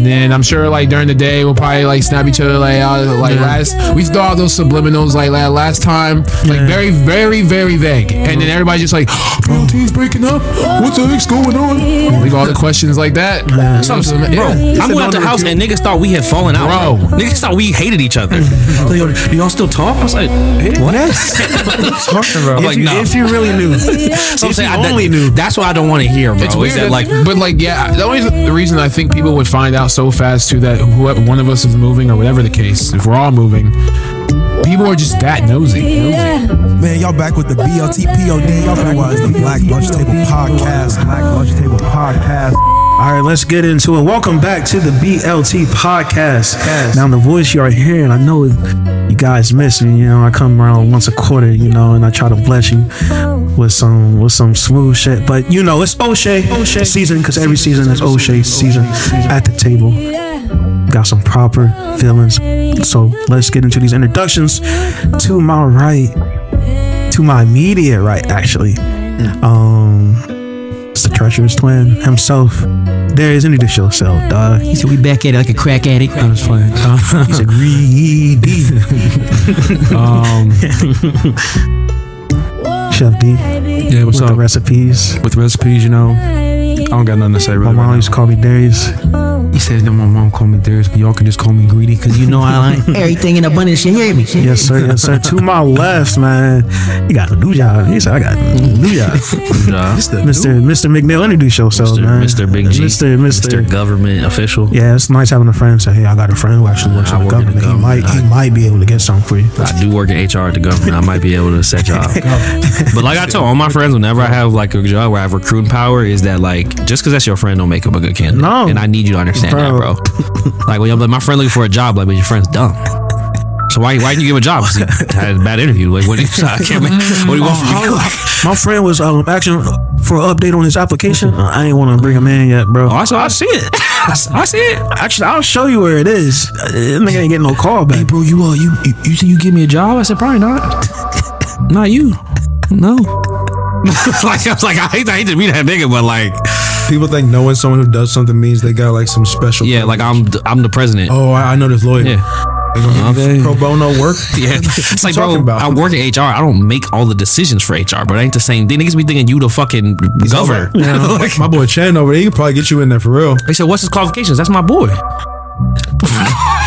And then I'm sure like during the day we'll probably like snap each other like uh, like last we throw out those subliminals like la- last time like very very very vague. And then everybody's just like, bro, team's breaking up. What the heck's going on? Leave all the questions like that. So I'm saying, bro, Yeah. I went out the house and niggas thought we had fallen out. Bro. niggas thought we hated each other. Like, yo, do y'all still talk? I was like, what? Talking about I'm like, if, you, no. if you really knew, So I'm if saying, you I, only that- knew. That's what I don't want to hear, bro. It's is weird, that that, like, but like, yeah, the only the reason I think people would find out so fast too that whoever one of us is moving or whatever the case, if we're all moving, people are just that nosy. Yeah. Man, y'all back with the BLT POD, otherwise the Black Lunch Table Podcast. Black Lunch Table Podcast. All right, let's get into it. Welcome back to the BLT podcast. Now, the voice you are hearing, I know you guys miss me. You know, I come around once a quarter, you know, and I try to bless you with some with some smooth shit. But you know, it's O'Shea, O'Shea season because every season is O'Shea season at the table. Got some proper feelings. So let's get into these introductions. To my right, to my immediate right, actually. Um, it's the treacherous twin himself. There is introduce yourself, dog. He said we back at it like a crack addict. I was playing. He's a greedy. Um, Chef D Yeah, what's with the up? recipes. With recipes, you know, I don't got nothing to say Really My mom right used to call me Darius. He says that my mom called me Darius, but y'all can just call me Greedy because you know I like. Everything in abundance. You hear me? Yes, sir. Yes, sir. to my left, man. He got a new job. He said, I got a new job. Mr. Mr. McNeil, introduce yourself, Mr. man. Mr. Big G, Mr. Mr. Mr. Government official. Yeah, it's nice having a friend say, "Hey, I got a friend who actually works I in the work in the government. He might, government. he might be able to get something for you." I do work in HR at the government. I might be able to set y'all. up. but like I told all my friends, whenever I have like a job where I have recruiting power, is that like just because that's your friend don't make him a good candidate. No. and I need you to understand that, Bro. bro. like when you're like my friend looking for a job, like but your friend's dumb. So why why didn't you give him a job? he had a bad interview. Like what do you? I can't. Make, what do you want from me? My friend was um, asking for an update on his application. Uh, I ain't want to bring him in yet, bro. Oh, I, saw, I see it. I see it. Actually, I'll show you where it is. Uh, This nigga ain't getting no call back. bro, you uh, you you, you think you give me a job? I said probably not. not you. No. like I was like I hate, I hate to be that nigga, but like People think knowing someone who does something means they got like some special. yeah, like I'm th- I'm the president. Oh, I, I know this lawyer. Yeah. They gonna give you Okay. pro bono work. Yeah, it's like, talking bro, about? I work in HR. I don't make all the decisions for HR, but it ain't the same thing. Niggas be thinking you the fucking governor. Like, My boy Chan over there, he could probably get you in there for real. they said, "What's his qualifications?" That's my boy.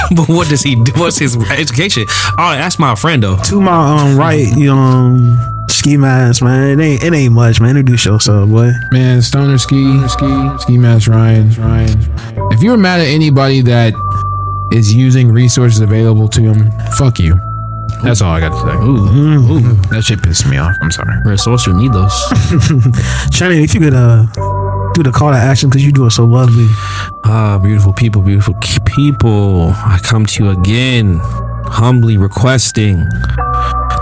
but what does he do? What's his education? Oh, that's my friend though. To my um right, you um ski mask, man. It ain't it ain't much, man. Introduce yourself, boy. man, Stoner Ski, Ski, Ski Mask Ryan, Ryan. If you're mad at anybody that is using resources available to him, fuck you. That's all I got to say. Ooh, That shit pissed me off. I'm sorry. we're a source. You need those. Shannon, if you could uh do the call to action because you do it so lovely. Ah, beautiful people, beautiful people. I come to you again, humbly requesting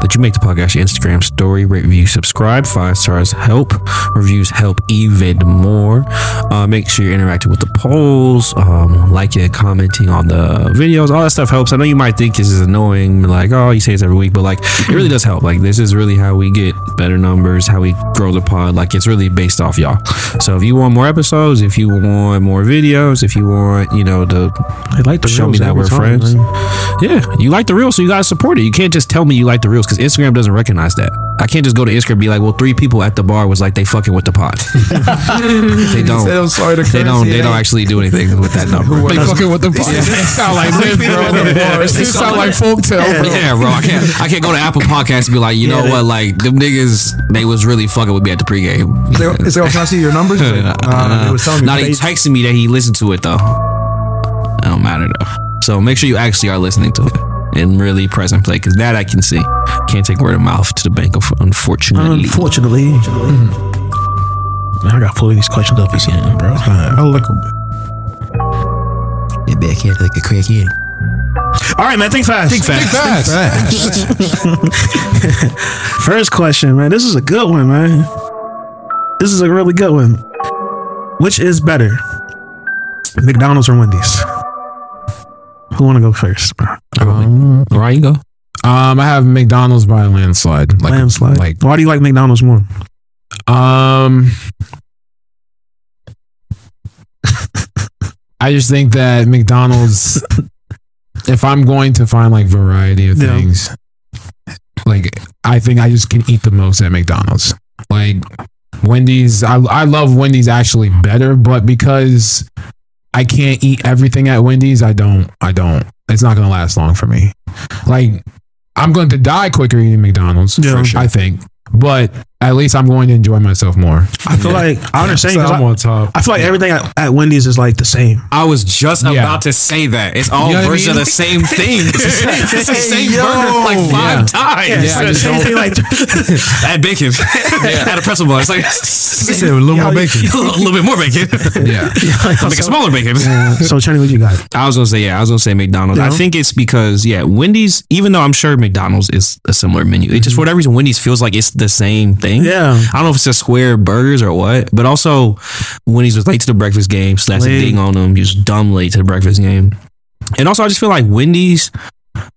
that you make the podcast your Instagram story, rate, review, subscribe. Five stars help. Reviews help even more. Uh, make sure you're interacting with the polls, um, like it, commenting on the videos. All that stuff helps. I know you might think this is annoying, like, oh, you say this every week, but like, it really does help. Like, this is really how we get better numbers, how we grow the pod. Like, it's really based off y'all. So if you want more episodes, if you want more videos, if you want, you know, to They like the show me that we're time, friends. man. Yeah, you like the real, so you gotta support it. You can't just tell me you like the reels because Instagram doesn't recognize that. I can't just go to Instagram and be like, well, three people at the bar was like they fucking with the pod. they don't. I'm sorry to They don't. They don't actually do anything with that number. They fucking with the It sound like this, bro. It sound like folktale, bro. Yeah, bro. I can't. I can't go to Apple Podcasts and be like, you know what? Like them niggas, they was really fucking with me at the pregame. They, they say, oh, can I see your numbers? Like, nah, they was telling me. Not he texted me that he listened to it though. It don't matter though. So make sure you actually are listening to it and really press and play because that I can see. Can't take word of mouth to the bank, of, unfortunately. Unfortunately. Man, I gotta pull these questions up again, bro. I look a bit. You back at it like a crack addict. All right, man. Think fast. Think Fast. Think fast. First question, man. This is a good one, man. This is a really good one. Which is better, McDonald's or Wendy's? Who want to go first? bro? Um, Right, you go. Um, I have McDonald's by a landslide. Like, Landslide. Like, Why do you like McDonald's more? um, I just think that McDonald's, if I'm going to find like variety of Yeah. things, like I think I just can eat the most at McDonald's. Like Wendy's, I I love Wendy's actually better, but because I can't eat everything at Wendy's, I don't. I don't. It's not gonna last long for me. Like I'm going to die quicker eating McDonald's. Yeah. sure, I think, but at least I'm going to enjoy myself more. I feel like I understand. 'cause I'm I, on top. I feel like everything at, at Wendy's is like the same. I was just Yeah. about to say that. It's all You know what I mean? of the same thing. it's the same yo. burger like five Yeah. times. Yeah, I just don't- thing. Like Add bacon. Add a pretzel bun. It's like He said a little more bacon. a little bit more bacon. Yeah. Make a smaller bacon. so, Chenny, what you got? I was gonna say yeah. I was gonna say McDonald's. I think it's because yeah, Wendy's. Even though I'm sure McDonald's is a similar menu, it just for whatever reason Wendy's feels like it's the same thing. Yeah. I don't know if it's a square burgers or what, but also Wendy's was late to the breakfast game. A ding on them. You was dumb late to the breakfast game. And also, I just feel like Wendy's.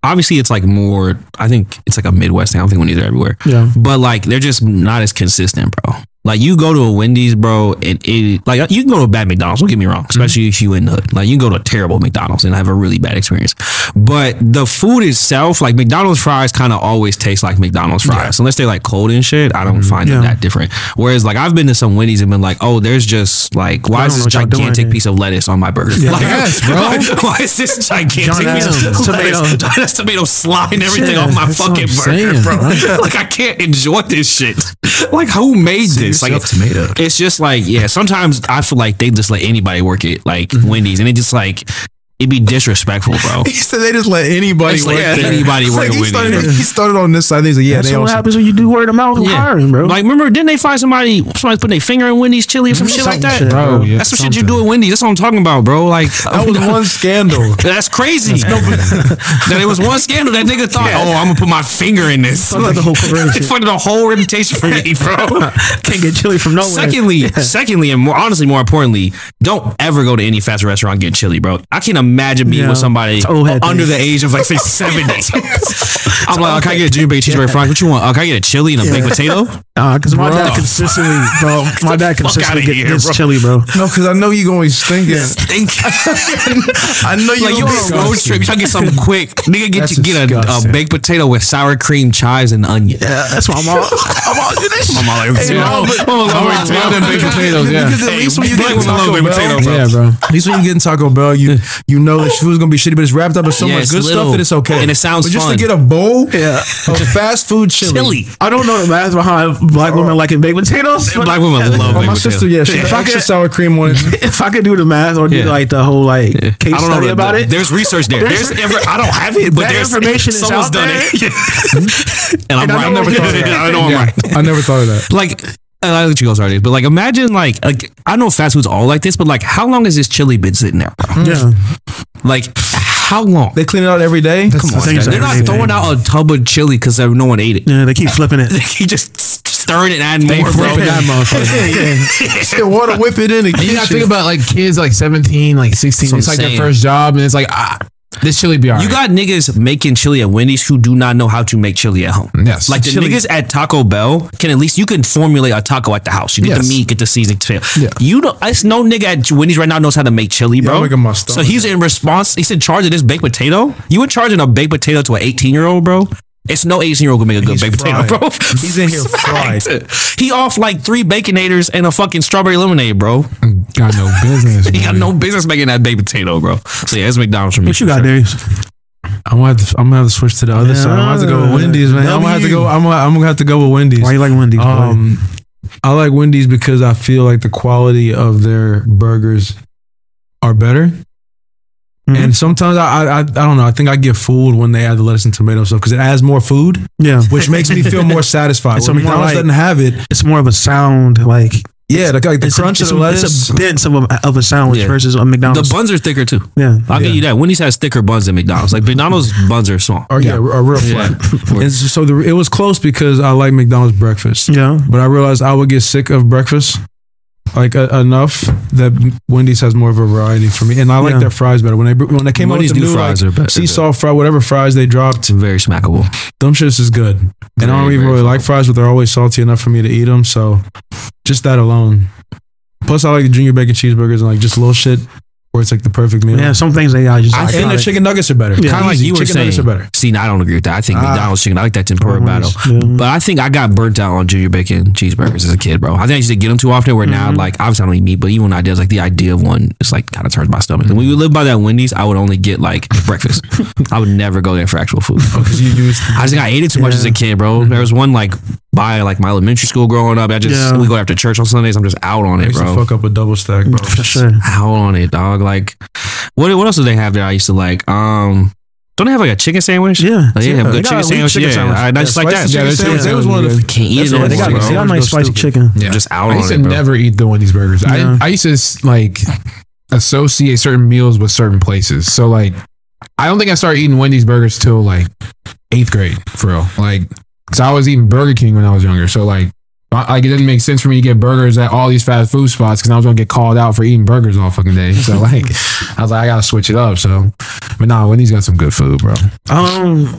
Obviously, it's like more. I think it's like a Midwest thing. I don't think Wendy's are everywhere. Yeah. But like they're just not as consistent, bro. Like you go to a Wendy's, bro, and it like you can go to a bad McDonald's. Don't get me wrong, mm-hmm. especially if you in the hood. Like you can go to a terrible McDonald's and have a really bad experience. But the food itself, like McDonald's fries, kind of always taste like McDonald's fries, unless they're like cold and shit. I don't find them that different. Whereas like I've been to some Wendy's and been like, oh, there's just like why is this know what y'all doing gigantic piece of lettuce on my burger? Like, Yes, bro. Why, why is this gigantic John piece Adams, of tomato. lettuce? That's tomato sliding everything Yeah, off my fucking burger, saying, bro. like I can't enjoy this shit. Like who made this? Like yourself tomato. It's just like yeah. Sometimes I feel like they just let anybody work it, like Mm-hmm. Wendy's, and it just like it'd be disrespectful, bro. He said they just let anybody It's work like there. anybody It's work he with started, he started on this side. He's like, yeah, That's they what also. happens when you do word of mouth Yeah. hiring, bro. Like remember, didn't they find somebody somebody putting their finger in Wendy's chili or some shit like that? shit, Bro, yeah, That's some shit you do at Wendy's. That's what I'm talking about, bro. Like That was one scandal. That's crazy. that it was one scandal that nigga thought, oh, I'm gonna put my finger in this. Fuck up the whole. It fucked the whole reputation for me, bro. Can't get chili from nowhere. Secondly, secondly, and more honestly, more importantly, don't ever go to any fast restaurant and get chili, bro. I can't imagine being with somebody under the age of like say seventy. I'm like, oh, can I get a junior bacon cheeseburger fries? What you want? Oh, can I get a chili and a baked potato? Uh, because my dad consistently, bro, my dad consistently get, here, gets bro. chili, bro. No, because I know you gonna be stinking. Stink. I know you like you gonna on a road trip, you trying to get something quick. Nigga, get That's you get a, a baked potato with sour cream, chives, and onion. Yeah, that's why I'm all, I'm all do this. I'm all like, Hey, yeah. bro, I'm all I'm like, like, baked potatoes, yeah. Because at least when you get Taco Bell. Yeah, bro. At least when you get Taco Bell, you you know the food's gonna be shitty, but it's wrapped up in so much good stuff that it's okay. and it sounds but just to get a bowl Yeah. of fast food chili. Chili. I don't know the math behind black women oh. liking baked potatoes. Black women love Oh, baked my potatoes. sister, yeah, she If I extra could- sour cream one. If I could do the math or do Yeah. like the whole like case I don't study know about it, There's research there. There's, ever, I don't have it, but That there's information is someone's out done there. it. and I'm And I right. never thought of that. I know I'm right. I never thought of that. Like, and I'll let you go, sorry, but like, imagine like, like I know fast food's all like this, but like, how long has this chili been sitting there? bro? yeah, Like, how long? They clean it out every day. Come on, thing they're not everything. throwing out a tub of chili because no one ate it. yeah, they keep flipping it. They keep just stirring it and adding They more, bro. flipping that motherfucker. Yeah, water whip it in. And you gotta think about like kids like 17, like 16. That's what It's I'm like their saying. first job, and it's like ah, this chili be alright. You got niggas making chili at Wendy's who do not know how to make chili at home. Yes. Like the Chili. niggas at Taco Bell can at least you can formulate a taco at the house. You get Yes. the meat, get the seasoning. To Yeah. You don't. I no nigga at Wendy's right now knows how to make chili, bro. I'm making my so stomach he's in response. He's in charge of this baked potato. You were charging a baked potato to an 18 year old, bro. It's no 18 year old can make a good He's baked fried. potato, bro. He's in here fried. He off like three baconators and a fucking strawberry lemonade, bro. got no business. He got boy. no business making that baked potato, bro. So yeah, it's McDonald's for me. What you for got, sure. Darius? I'm gonna have to. I'm gonna have to switch to the other side. I'm gonna have to go with Wendy's, man. I'm gonna have to go. I'm gonna, I'm gonna have to go with Wendy's. Why you like Wendy's? boy? Um, I like Wendy's because I feel like the quality of their burgers are better. Mhm. And sometimes I, I I I don't know. I think I get fooled when they add the lettuce and tomato stuff because it adds more food, yeah, which makes me feel more satisfied. It's When McDonald's like- doesn't have it. it's more of a sound like Yeah, like, like the it's crunch a, it's, of the a, lettuce. it's a dense of a, of a sandwich Yeah. versus a McDonald's. The buns are thicker too. yeah, I'll give you that. Wendy's has thicker buns than McDonald's. Like McDonald's buns are small. or yeah, are real Yeah. flat. and so the, it was close because I like McDonald's breakfast. yeah. But I realized I would get sick of breakfast like uh, enough that Wendy's has more of a variety for me, and I like Yeah. their fries better. When they when they came Wendy's out with the new new fries like, are better. sea salt fry, whatever fries they dropped, very smackable. them shits is good. And I don't Very, even very really like fries, but they're always salty enough for me to eat them. So just that alone. Plus, I like the junior bacon cheeseburgers and like just little shit. Where it's like the perfect meal. Yeah, some things they are just. I like, think and the chicken nuggets are better. kind of like you were chicken saying. nuggets are better. See, no, I don't agree with that. I think Ah. McDonald's chicken. I like that tempura battle. Yeah. But I think I got burnt out on junior bacon cheeseburgers as a kid, bro. I think I used to get them too often. Where now, like, obviously I don't eat meat, but even when I did, it's like the idea of one, it's like kind of turns my stomach. And when we lived by that Wendy's, I would only get like breakfast. I would never go there for actual food. Because you use I just think I ate it too much as a kid, bro. There was one like by like my elementary school growing up. I just Yeah. we go after church on Sundays. I'm just out on I it, used to bro. fuck up a double stack, bro. for sure. Out on it, dog. Like, what what else do they have there? I used to like. Um, don't they have like a chicken sandwich? Yeah. Like, yeah, Yeah, good they chicken got a sandwich. chicken yeah, sandwich. I, I just like that. spicy Yeah, sandwich, they're that was one of the Can't eat it the no one They they got, got. they got nice spicy chicken. Yeah. Just out I used to it, never eat the Wendy's burgers. Yeah. I, I used to like associate certain meals with certain places. So like, I don't think I started eating Wendy's burgers till like eighth grade, for real. Like, cause I was eating Burger King when I was younger. So like, I- like it didn't make sense for me to get burgers at all these fast food spots because I was gonna get called out for eating burgers all fucking day. So like, I was like, I gotta switch it up. So, but nah, Wendy's got some good food, bro. Um,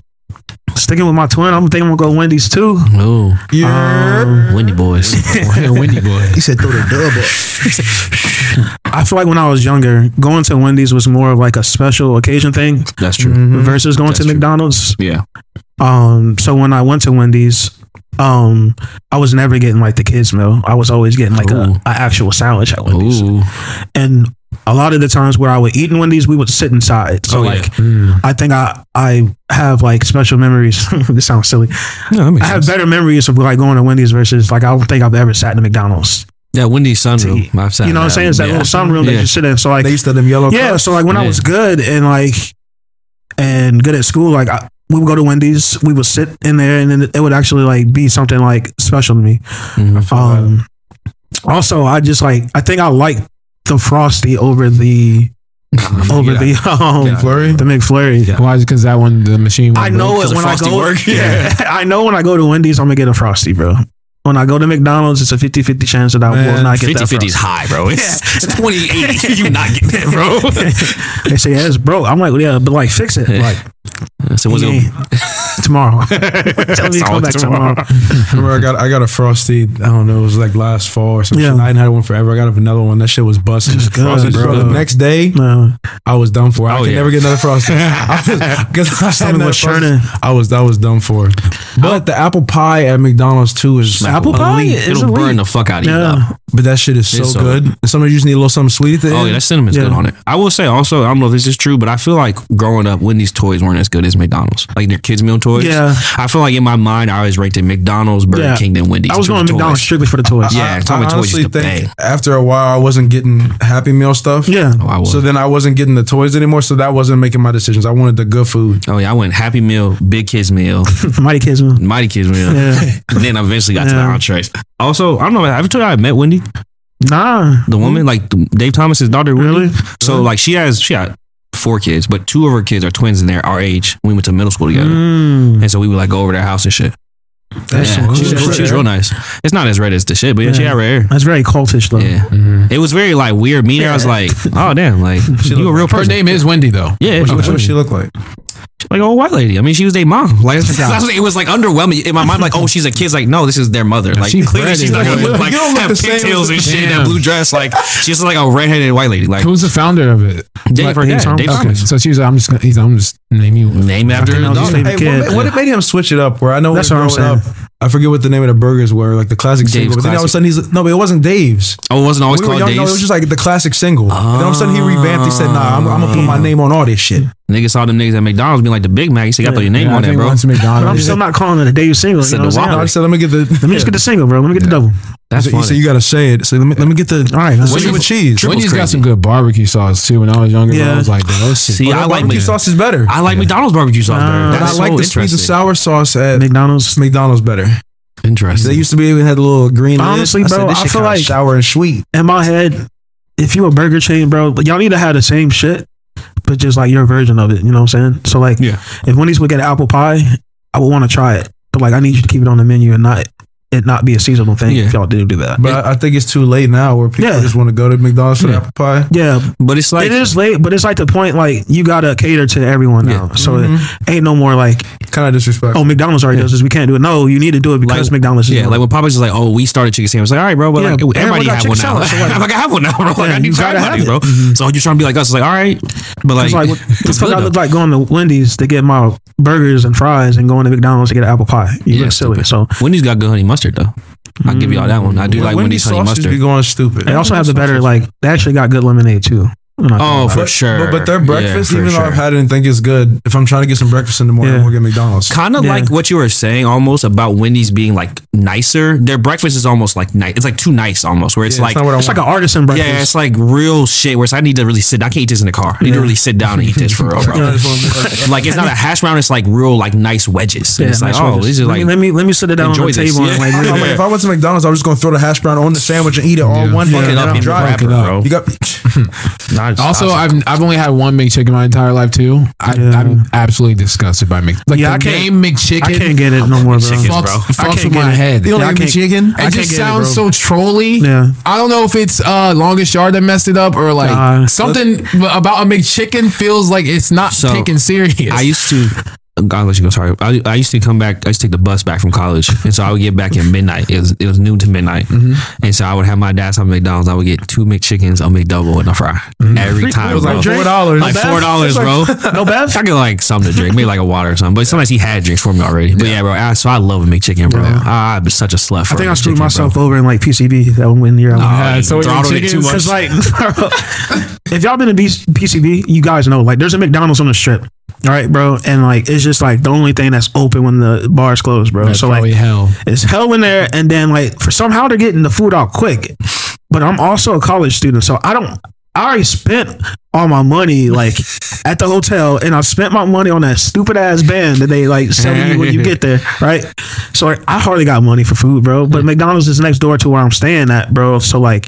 sticking with my twin, I'm thinking I'm gonna go Wendy's too. Oh, Um, Wendy boys. Wendy boy. He said throw the dub up. I feel like when I was younger, going to Wendy's was more of like a special occasion thing That's true. Versus going That's to true. McDonald's. Yeah. Um, so when I went to Wendy's, um, I was never getting like the kids meal. I was always getting like a, Ooh. a actual sandwich at Wendy's. Ooh. And a lot of the times where I would eat in Wendy's, we would sit inside. So Oh, yeah. like, Mm. I think I I have like special memories. this sounds silly. No, I have sense. better memories of like going to Wendy's versus like I don't think I've ever sat in a McDonald's. Yeah, Wendy's sunroom. I've sat You know what I'm saying? It's that yeah. little sunroom that you sit in. So like They used to them yellow yeah, cups. so like when I was good and like and good at school, like I, we would go to Wendy's, we would sit in there, and then it would actually like be something like special to me. Mhm. Um, also, I just like I think I like the frosty over the over Yeah. the um Yeah. Flurry? the McFlurry. Why is because that one the machine? I know work? it when I go. work? Yeah, I know when I go to Wendy's, I'm gonna get a frosty, bro. When I go to McDonald's, it's a 50-50 chance that I will Man, not get 50 that 50 is frosty. high, bro. It's, it's 20 80. You not getting that, bro. They say yeah, it's broke. I'm like, well, yeah, but like fix it. Like Uh, so what's yeah, it? tomorrow. Tell me to come back tomorrow. Remember, I got I got a frosty. I don't know. It was like last fall or something. Yeah. I hadn't had one forever. I got a vanilla one. That shit was busting. It's good, Frosty, bro. The next day, No. I was done for. I Oh, could yeah. never get another frosty. I was, because I had Stomach was frosty. I was I was done for. But the apple pie at McDonald's too is Apple pie elite. is It'll elite. burn the fuck out of you. Yeah. though. But that shit is so, so good. And Sometimes you just need a little something sweet at the Oh end. yeah, that cinnamon's good on it. I will say also, I don't know if this is true, but I feel like growing up, Wendy's toys weren't as good as McDonald's. Like their kids meal toys. Yeah. I feel like in my mind, I always ranked rated McDonald's, Burger Yeah. King, then Wendy's. I was in going to of McDonald's toys. strictly for the toys. Yeah, I, Tommy I Toys honestly used to think bang. after a while I wasn't getting Happy Meal stuff. Yeah. Oh, I was. So then I wasn't getting the toys anymore. So that wasn't making my decisions. I wanted the good food. oh yeah, I went Happy Meal, Big Kids Meal, Mighty Kids meal. Mighty Kids Meal. Yeah. And then I eventually got to the Yeah. entrees. Also, I don't know. I Have you told you I met Wendy, Nah. the woman, like Dave Thomas's daughter? Wendy? Really? So like she has she got four kids, but two of her kids are twins and they're our age. We went to middle school together. Mm. And so we would like go over their house and shit. That's yeah, cool. she's, Cool. she's real nice. It's not as red as the shit, but yeah, she Yeah. had red. That's very cultish though. Yeah, Mhm. it was very like weird. Me, there, I was like, oh damn, like you a real Her name is Wendy though. Yeah, What, she what does she look like? Like a white lady. I mean, she was their mom. Like it was like underwhelming in my mind. Like, oh, she's a kid. Like, no, this is their mother. Like She's clearly, red she's not gonna white. look like You don't have pigtails and shit, Damn. that blue dress. Like she's like a redheaded white lady. Like Who's the founder of it? Dave, Like, yeah, Dave Okay, Thomas. so she's was. I'm just. Gonna, he's, I'm just name you. Name after I the I'll dog. just Hey. Kid. what, what made him switch it up? Where I know That's what I'm saying. up, I forget what the name of the burgers were, like the classic single. But then all of a sudden he's no, but it wasn't Dave's. Oh, it wasn't always we called young, no, it was just like the classic single. And then all of a sudden he revamped. He said, "Nah, I'm, I'm gonna put my name on all this shit." Niggas saw them niggas at McDonald's being like the Big Mac. You got to throw your name Yeah, on there, think bro. once But I'm still not calling it a Dave single. Said You know the what I'm No, I said, "Let me get the." Let me just get the single, bro. Let me get the double. That's so, funny. so you gotta say it. So let me let me get the. All right. Let's Wendy's with cheese. Wendy's got some good barbecue sauce too. When I was younger, Yeah. I was like, "Damn, those shit." See, Oh, I like barbecue Mc- sauce is better. I like McDonald's barbecue sauce better. Uh, And I like so the sweet and sour sauce at McDonald's. McDonald's better. Interesting. They used to be even had a little green. lid. Honestly, I said, bro, this I shit feel like- sour and sweet. In my head, if you a burger chain, bro, y'all need to have the same shit, but just like your version of it. You know what I'm saying? So like, Yeah. if Wendy's would get an apple pie, I would want to try it, but like, I need you to keep it on the menu and not it not be a seasonal thing Yeah. if y'all do do that. But I, I think it's too late now where people Yeah. just want to go to McDonald's for Yeah. apple pie. yeah, But it's like it is late, but it's like the point like you gotta cater to everyone now. So it ain't no more like Kind of disrespectful. oh McDonald's already does this, we can't do it. No, you need to do it because Like- McDonald's. Is Yeah, doing like it. when Popeyes is like, oh, we started chicken sandwich. Like, all right, bro, but Yeah, like everybody got have one now. so like- I'm like, I have one now, bro. Like, Yeah, I need you to try gotta money, have bro. it. Mm-hmm. So you're trying to be like us? It's like, all right, but like, It's like it's fuck I look like going to Wendy's to get my burgers and fries and going to McDonald's to get an apple pie. You Yeah, look silly. stupid. So Wendy's got good honey mustard though. I'll give you all that one. I do mm. like Wendy's honey sausages mustard. be going stupid. they also have the better like they actually got good lemonade too. I'm not Oh, for But- sure. But, but their breakfast, for even though sure. I've had it and think it's good, if I'm trying to get some breakfast in the morning, Yeah. I'm gonna get McDonald's. Kind of Yeah. like what you were saying, almost about Wendy's being like nicer. Their breakfast is almost like nice. It's like too nice, almost. Where it's Yeah, like, it's not what I it's like an artisan breakfast. yeah, it's like real shit. Where it's, I need to really sit. Down. I can't eat this in the car. I need to really sit down and eat this for real, bro. Yeah, I just wanna- like it's not a hash brown. It's like real, like nice wedges. And Yeah, it's like, nice oh, wedges. these are let, like. me, let me let me sit it down on Enjoy the this. table Yeah. and like I'm really like, if I went to McDonald's, I was just gonna throw the hash brown on the sandwich and eat it all Yeah. one Fuck hand. it and up I'm in the dry. wrapper, up. bro. You got Nah, it's Also, awesome. I've I've only had one McChicken my entire life too. I, Yeah. I'm absolutely disgusted by Mc. Like Yeah, the I can't- name McChicken. I can't get it no more, bro. Chicken. fucks, bro. fucks I can't with get my it. head. you don't Yeah, I like can't- chicken. I It can't just get it, sounds bro. so trolly. Yeah. I don't know if it's uh longest yard that messed it up or like Nah. something about a McChicken feels like it's not So, taken serious. I used to. You go. Sorry, I, I used to come back. I used to take the bus back from college, and so I would get back at midnight. It was it was noon to midnight, mm-hmm. and so I would have my dad some McDonald's. I would get two McChickens, a McDouble, and a fry mm-hmm. every time. It was bro. like four dollars. like four dollars, bro. No bad. I get like something to drink, maybe like a water or something. But sometimes he had drinks for me already. But yeah, bro. I, so I love a McChicken, bro. Yeah. Ah, I, I'm such a slut for. I think I screwed myself bro. over in like PCB that one year. I went. Oh, so you your throttled it too much. Like, if y'all been to B- PCB, you guys know like there's a McDonald's on the strip, right, bro, and like it's just like the only thing that's open when the bars closed, bro. That's so like hell. it's hell in there, and then like for somehow they're getting the food out quick, but I'm also a college student, so I don't. I already spent all my money like at the hotel, and I spent my money on that stupid ass band that they like sell you when you get there, right? So like, I hardly got money for food, bro. But McDonald's is next door to where I'm staying at, bro. So like,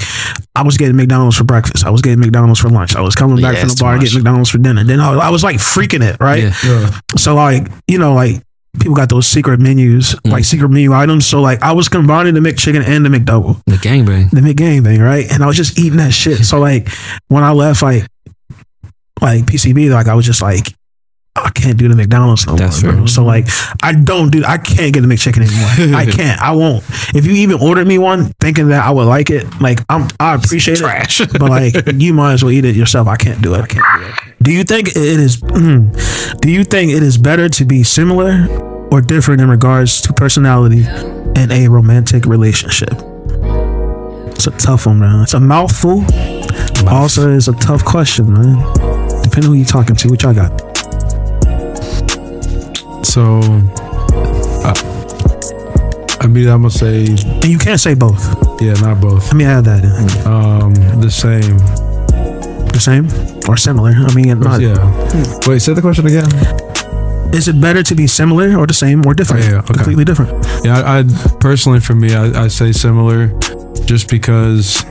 I was getting McDonald's for breakfast. I was getting McDonald's for lunch. I was coming back Yeah, from the bar too getting. McDonald's for dinner. Then I was, I was like freaking it, right? Yeah. Yeah. So like, you know, like people got those secret menus, Mm. like secret menu items. So like, I was combining the McChicken and the McDouble, The gangbang. the McGang thing, right? And I was just eating that shit. So like, when I left, like, like PCB, like I was just like. I can't do the McDonald's no That's more, bro. fair. So like, I don't do. I can't get a McChicken anymore. I can't. I won't. If you even ordered me one, thinking that I would like it, like I'm, I appreciate Trash. it, but like you might as well eat it yourself. I can't do it. I can't do it. Do you think it is? mm, do you think it is better to be similar or different in regards to personality in a romantic relationship? It's a tough one, man. It's a mouthful. Also, it's a tough question, man. Depending who you're talking to, which I got. So, I, I mean, I'm gonna say, And you can't say both. yeah, not both. Let me add that in. Um, the same. The same or similar? I mean, not, Yeah. Wait, say the question again. is it better to be similar or the same or different? Oh, yeah, okay. Completely different. Yeah, I, I personally for me, I, I say similar, just because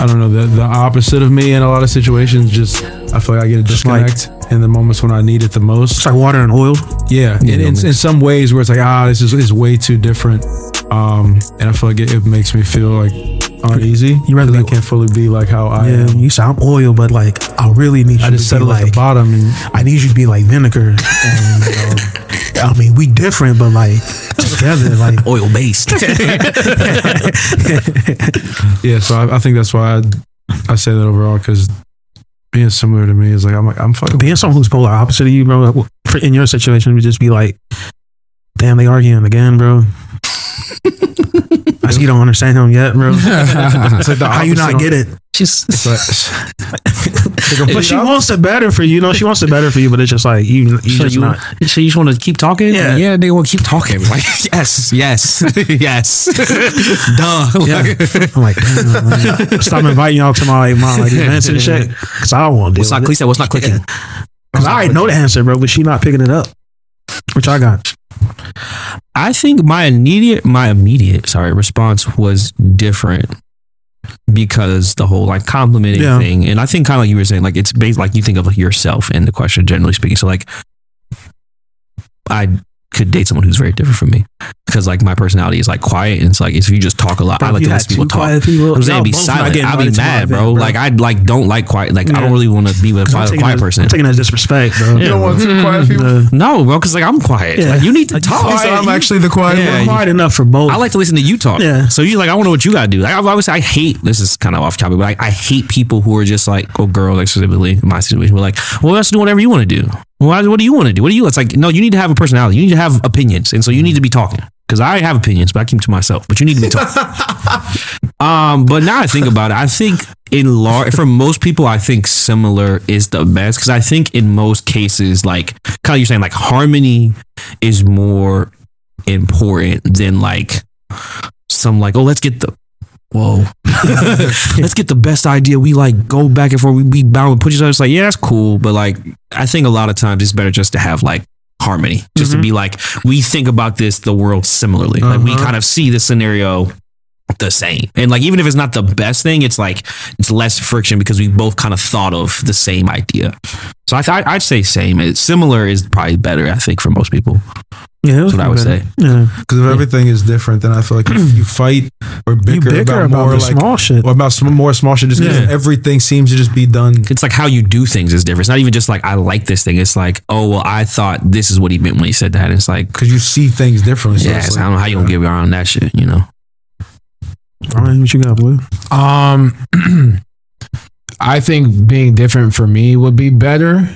I don't know the the opposite of me in a lot of situations. Just I feel like I get a Just like- disconnect in the moments when I need it the most. It's like water and oil. Yeah, in, in, in some ways where it's like ah, this is, is way too different, um, and I feel like it, it makes me feel like uneasy. You rather 'cause I can't fully be like how I Yeah, am. you say I'm oil, but like I really need you I just to be settle at like the bottom, and I need you to be like vinegar. And, you know, I mean, we different, but like together, like Oil based. yeah. So I, I think that's why I, I say that overall because being similar to me is like I'm like I'm fucking being someone who's polar opposite of you, bro. In your situation, would just be like, damn, they arguing again, bro. I see you don't understand him yet, bro. It's like the How you not opposite get it? It's like- But she wants it better for you. You know, she wants it better for you, but it's just like you, you so just you, not. so you just want to keep talking? Yeah. yeah. They want to keep talking. Like yes, yes, yes. Duh. Yeah, I'm like, man. stop inviting y'all to my like, my like events and shit, because I don't want to. what's not? Say what's not clicking. Because I already know the answer, bro, but she not picking it up. Which I got. I think my immediate, my immediate, sorry, response was different because the whole like complimenting Yeah. thing, and I think kind of like you were saying, like it's based like you think of like yourself in the question, generally speaking. So like, I could date someone who's very different from me because like my personality is like quiet and it's like if you just talk a lot, Bro, I like to had listen to people two talk. quiet people, I'm saying y'all be silent. I'll be invited to my mad, event, bro. bro. Like I like don't like quiet. Like I don't really want to be with a I'm quiet that- person. I'm taking that disrespect, bro. You don't want two quiet people. No, bro, because like I'm quiet. Yeah. Like you need to Like, talk. quiet, So I'm you- actually the quiet Yeah, one. quiet enough for both. I like to listen to you talk. Yeah. So you like, I want to know what you got to do. Like, I've always I hate. This is kind of off topic, but like, I hate people who are just like, oh, girls, like specifically in my situation, we're like, well, let's do whatever you want to do. Why- what do you want to do? What do you? It's like, no, you need to have a personality. You need to have opinions, and so you need to be talking. Because I have opinions, but I keep to myself. But you need to be talking. um, but now I think about it, I think in large for most people, I think similar is the best. Because I think in most cases, like kind of you're saying, like harmony is more important than like some like oh let's get the whoa. Let's get the best idea. We like go back and forth. We, we bound and put each other. It's like yeah that's cool. But like i think a lot of times it's better just to have like harmony. Just to mm-hmm. be like we think about this the world similarly. Like we uh-huh. kind of see the scenario the same and like even if it's not the best thing it's like it's less friction because we both kind of thought of the same idea so i th- i'd say same It's similar is probably better i think for most people yeah, that's what i would say Yeah. Because if everything is different, then I feel like if you fight or bicker, You bicker about, about, more like small shit. or about some more small shit, just because Yeah. everything seems to just be done. it's like how you do things is different. It's not even just like I like this thing. It's like, oh well, I thought this is what he meant when he said that. It's like, Because you see things differently. So yeah, it's it's- like, I don't know how you gonna get around that shit. You know? All right, what you got, boy? Um, I think being different for me would be better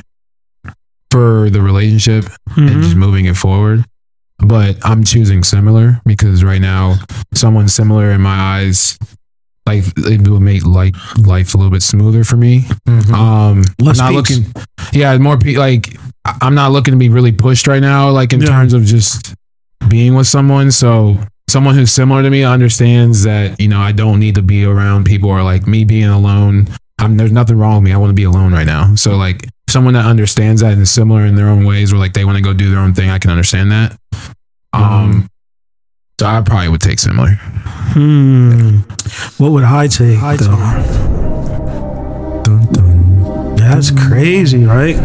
for the relationship and Mm-hmm. just moving it forward. But I'm choosing similar because right now, someone similar in my eyes, like it will make like life a little bit smoother for me. Mhm. Um, Less I'm not looking, yeah, more pe- like I'm not looking to be really pushed right now, like in Yeah. terms of just being with someone. So someone who's similar to me understands that you know I don't need to be around people or like me being alone. I'm, there's nothing wrong with me. I want to be alone right now. So like someone that understands that and is similar in their own ways, or like they want to go do their own thing, I can understand that. Um, so I probably would take similar. Hmm. What would I take? though? Dun, dun. That's crazy, right?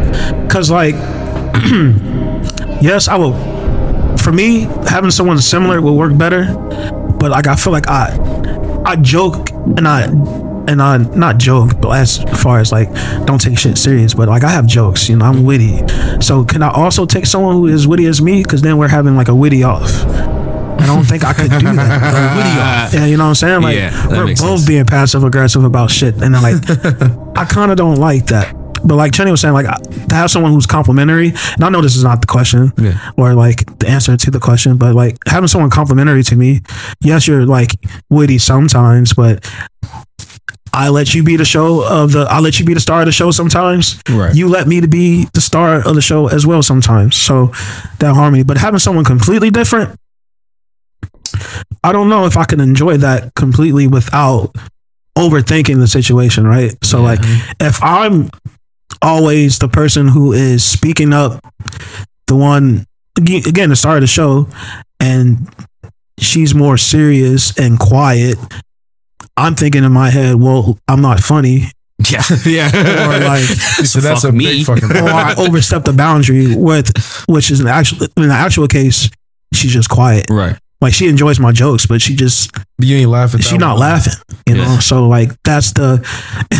Because, like, yes, I will. For me, having someone similar will work better. But like, I feel like I, I joke and I, and I not joke, but as far as like, don't take shit serious. But like, I have jokes. You know, I'm witty. So can I also take someone who is witty as me? Because then we're having like a witty off. I don't think I could do that. A witty off. Yeah, you know what I'm saying? Like, Yeah, we're both sense. being passive aggressive about shit, and then like, I kind of don't like that. But like Chenny was saying, like I- to have someone who's complimentary, and I know this is not the question Yeah. or like the answer to the question, but like having someone complimentary to me, yes, you're like witty sometimes, but I let you be the show of the. I let you be the star of the show sometimes. Right. You let me to be the star of the show as well sometimes. So that harmony. But having someone completely different, I don't know if I can enjoy that completely without overthinking the situation. Right. So like, if I'm always the person who is speaking up, the one again the star of the show, and she's more serious and quiet. I'm thinking in my head, well, I'm not funny, Yeah, yeah. or like, So that's Fuck a me. big fucking. or I overstep the boundary with, which is an actual, in the actual case, she's just quiet. right. Like she enjoys my jokes, but she just You ain't laughing. she's not laughing. You know, so like that's the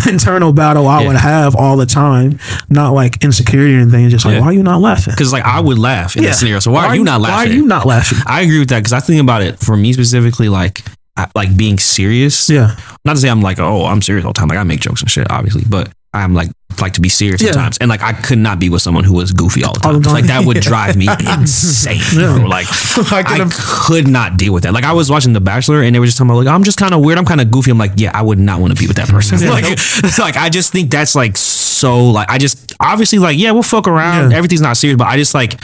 internal battle I Yeah. would have all the time. Not like insecurity or anything. Just like, Yeah. why are you not laughing? Because like I would laugh in Yeah. that scenario. So why, are you not laughing? Why are you not laughing? I agree with that because I think about it for me specifically, like I, like being serious. Yeah, Not to say I'm like, oh, I'm serious all the time. Like I make jokes and shit, obviously, but I'm like like to be serious Yeah. sometimes. And like I could not be with someone who was goofy all the All time. time. Like that would drive me insane. Yeah. Bro. Like I I, could not deal with that. Like I was watching The Bachelor and they were just talking about like oh, I'm just kind of weird. I'm kind of goofy. I'm like, yeah, I would not want to be with that person. Yeah. like, like I just think that's like so like I just obviously like yeah we'll fuck around. Yeah. Everything's not serious, but I just like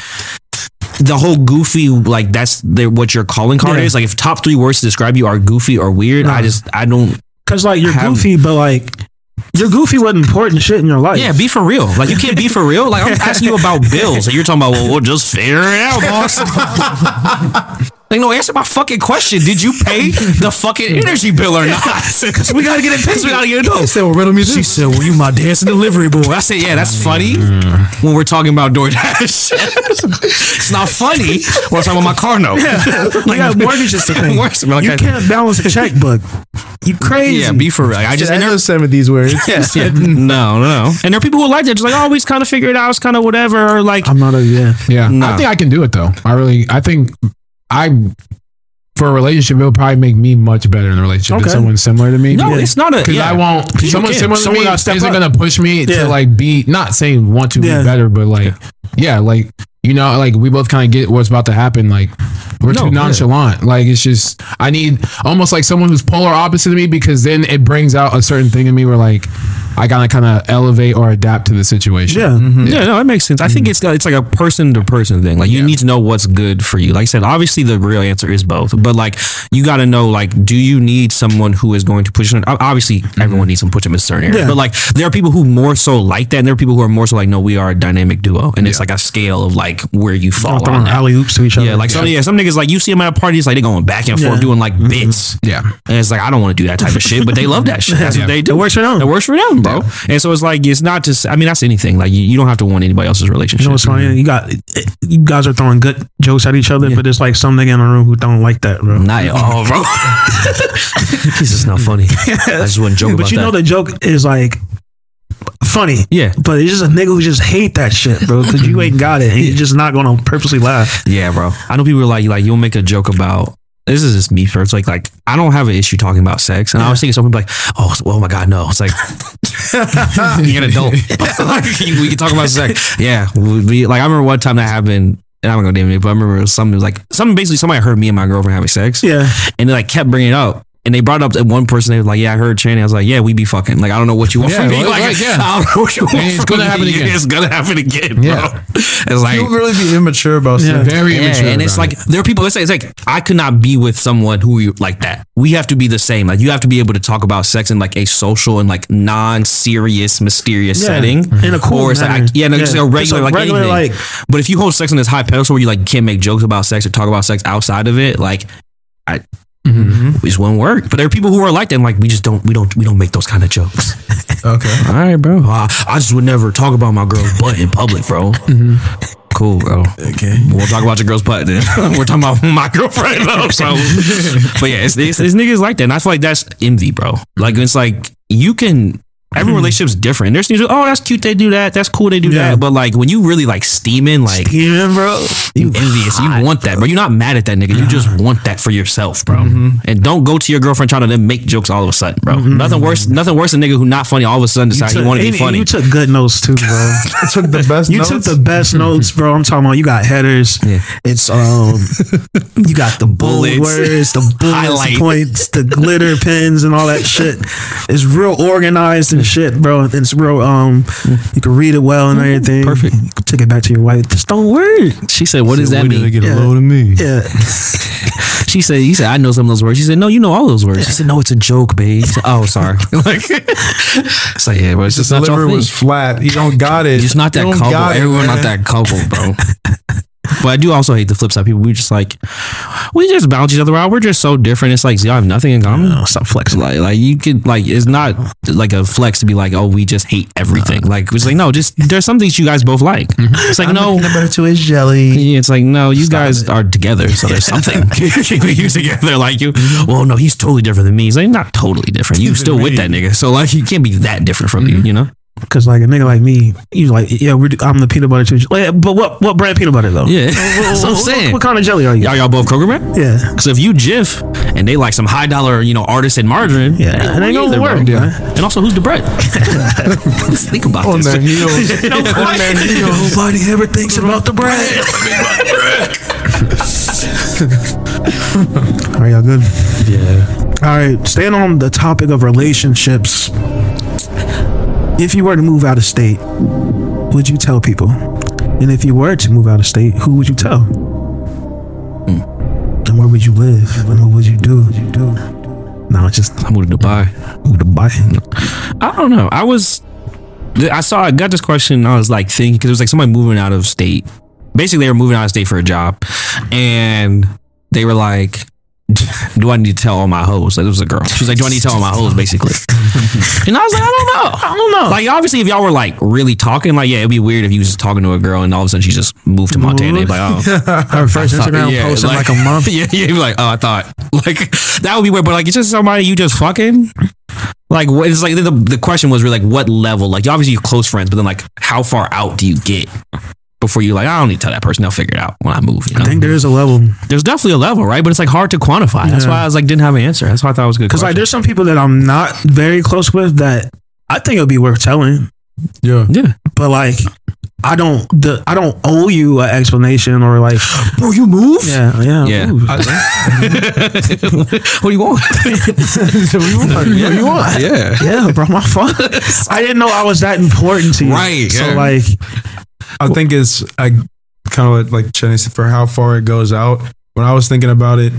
the whole goofy like that's the, what your calling card Yeah. is. Like if top three words to describe you are goofy or weird, I just I don't. because like you're Have- goofy, but like you're goofy with important shit in your life. Yeah, be for real. Like you can't be for real. Like I'm asking you about bills, and you're talking about, well, we'll just figure it out, boss. Like, no, answer my fucking question. Did you pay the fucking energy bill or not? we gotta get it fixed. We gotta get it done. said, well, riddle me She said, "Well, you my dancing delivery boy." I said, "Yeah, that's funny mm-hmm. when we're talking about DoorDash. it's not funny when we're talking about my car note. you got mortgages to pay. Mortgage- like, you I- can't balance a checkbook. You crazy. Yeah, be for real. I just I and know there- some of these words. yeah, yeah. no, no, no. And there are people who like that, just like, oh, we kind of figure it out. It's kind of whatever. Or like, I'm not a yeah. Yeah, No. I think I can do it though. I really, I think I for a relationship, it would probably make me much better in a relationship Okay. than someone similar to me. no, it's not a. because Yeah. I won't. Someone similar to Someone me isn't up. gonna push me Yeah. to like be not saying want to Yeah. be better, but like yeah, like you know, like we both kind of get what's about to happen. Like we're No, too yeah. nonchalant. Like it's just I need almost like someone who's polar opposite of me because then it brings out a certain thing in me where like I gotta kind of elevate or adapt to the situation. Yeah. Mm-hmm. Yeah, no, that makes sense. I think it's it's like a person to person thing. Like you need to know what's good for you. Like I said, obviously the real answer is both, but like you got to know like, do you need someone who is going to push? you? Obviously, mm-hmm. everyone needs some push them in certain areas, Yeah. but like there are people who more so like that, and there are people who are more so like, no, we are a dynamic duo, and it's like a scale of like where you fall on that. alley oops to each other. Yeah, like some yeah, some niggas like you see them at parties like they going back and forth Yeah. doing like mm-hmm. bits. Yeah. And it's like I don't want to do that type of shit, but they love that shit. That's what they do. It works for them. It works for them, bro. And so it's like it's not just. I mean, that's anything. Like you, you don't have to want anybody else's relationship. You know what's funny? You got you guys are throwing good jokes at each other, but there's like some nigga in the room who don't like that, bro. Not at all, bro. this is not funny. I just wouldn't joke about But you that. know the joke is like funny. yeah, But it's just a nigga who just hate that shit, bro. Because you ain't got it, and you're just not gonna purposely laugh. yeah, bro. I know people are like, like you'll make a joke about. This is just me first. Like, like I don't have an issue talking about sex, and I was thinking something like, oh, oh my god, no. It's like you're an adult. like, we can talk about sex. Yeah, we, like I remember one time that happened. And I'm not gonna name it, but I remember it was something like something basically somebody heard me and my girlfriend having sex. Yeah, and they like kept bringing it up. And they brought up to one person. They was like, "Yeah, I heard Channing." I was like, "Yeah, we be fucking." Like, I don't know what you want Yeah, from me. like- Like, yeah. I don't know what you want And it's gonna me. happen again. It's gonna happen again, Yeah. bro. It's like, You really be immature about Yeah. sex. Very yeah, immature. and it's like it. there are people. It's like, it's like I could not be with someone who you like that. We have to be the same. Like you have to be able to talk about sex in like a social and like non-serious, mysterious Yeah, setting, in a cool or it's like. I, yeah, no, just Yeah. like a Just a regular, like regular, anything. like- but if you hold sex on this high pedestal where you like can't make jokes about sex or talk about sex outside of it, like I. Mm-hmm. It just won't work. But there are people who are like that. And like we just don't, we don't, we don't make those kind of jokes. Okay. All right, bro. I, I just would never talk about my girl's butt in public, bro. Cool, bro. Okay. We'll talk about your girl's butt then. We're talking about my girlfriend though. So, but yeah, it's, it's, it's niggas like that, and I feel like that's envy, bro. Like it's like you can. Every hmm. relationship's different. There's things. Oh, that's cute. They do that. That's cool. They do Yeah. that. But like when you really like steaming, like even bro. you envious. You want that, bro. You're not mad at that nigga. You just want that for yourself, bro. Mm-hmm. And don't go to your girlfriend trying to then make jokes all of a sudden, bro. Mm-hmm. Nothing worse. Nothing worse than nigga who not funny all of a sudden decide he want to be funny. You took good notes too, bro. I took the best notes. You notes. took the best mm-hmm. notes, bro. I'm talking about you got headers. Yeah. It's um you got the Bullets. words, the bullets, Highlight. points, the glitter pins and all that shit. It's real organized and shit, bro. It's real um you can read it well and everything. Perfect. You can take it back to your wife. Just don't worry. she said, "What does that Wait till mean?" they get Yeah. a load of me. Yeah. She said, "He said I know some of those words." She said, "No, you know all those words." She said, "No, it's a joke, babe." Said, oh, sorry. like, it's like, yeah, but it's The just not your delivery thing. was flat. You don't got it. You're not that You don't couple. got it, not that couple, bro. but I do also hate the flip side. People, we just like, we just balance each other out. We're just so different. It's like, y'all have nothing in common. Oh, stop flexing. Like, like you could like, it's not like a flex to be like, oh, we just hate everything. Like, it's like, no, just there's some things you guys both like. Mm-hmm. It's like, no, Peanut butter to his jelly. yeah, it's like no, you guys are together, so there's something you together. Like you, mm-hmm. well, no, he's totally different than me. He's like not totally different. You still with that nigga, so like you can't be that different from you. Mm-hmm. You know? Because like a nigga like me, you like, yeah, we're, I'm the peanut butter too. Like, but what what brand peanut butter though? Yeah, that's what I'm saying. what kind of jelly are you? Y'all, y'all both Kroger man? Yeah. Because if you Jif and they like some high dollar, you know, artists and margarine, Yeah, it ain't gonna work, bro. man. And also, who's the bread? Let's think about On this. their heels. No, right? Nobody ever thinks about the bread. Are y'all good? Yeah. All right, staying on the topic of relationships. If you were to move out of state, would you tell people? And if you were to move out of state, who would you tell? Hmm. And where would you live? And what would you do? Do No, it's just I moved to Dubai. Moved to Dubai. I don't know. I was, I saw, I got this question. And I was like thinking because it was like somebody moving out of state. Basically, they were moving out of state for a job, and they were like, "Do I need to tell all my hoes?" Like it was a girl. She was like, "Do I need to tell all my hoes?" Basically, and I was like, "I don't know. I don't know." Like obviously, if y'all were like really talking, like yeah, it'd be weird if you was just talking to a girl and all of a sudden she just moved to Montana. You'd be like, oh. Her first Instagram Yeah, post in like, a month. Yeah, yeah. You'd be like, oh, I thought like that would be weird, but like it's just somebody you just fucking. Like what it's like the the question was really like what level? Like obviously you're close friends, but then like how far out do you get before you like I don't need to tell that person? They'll figure it out when I move. You know? I think there is a level There's definitely a level, right? But it's like hard to quantify. That's why I was like didn't have an answer. That's why I thought it was a good. because like there's some people that I'm not very close with that I think it would be worth telling, Yeah. yeah, but like I don't the I don't owe you an explanation or like Bro, you move? yeah yeah Yeah. ooh. what do you want? what do you want? yeah. yeah bro my fault I didn't know I was that important to you Right, so yeah. like I think it's I kind of like Cheney said for how far it goes out. When I was thinking about it,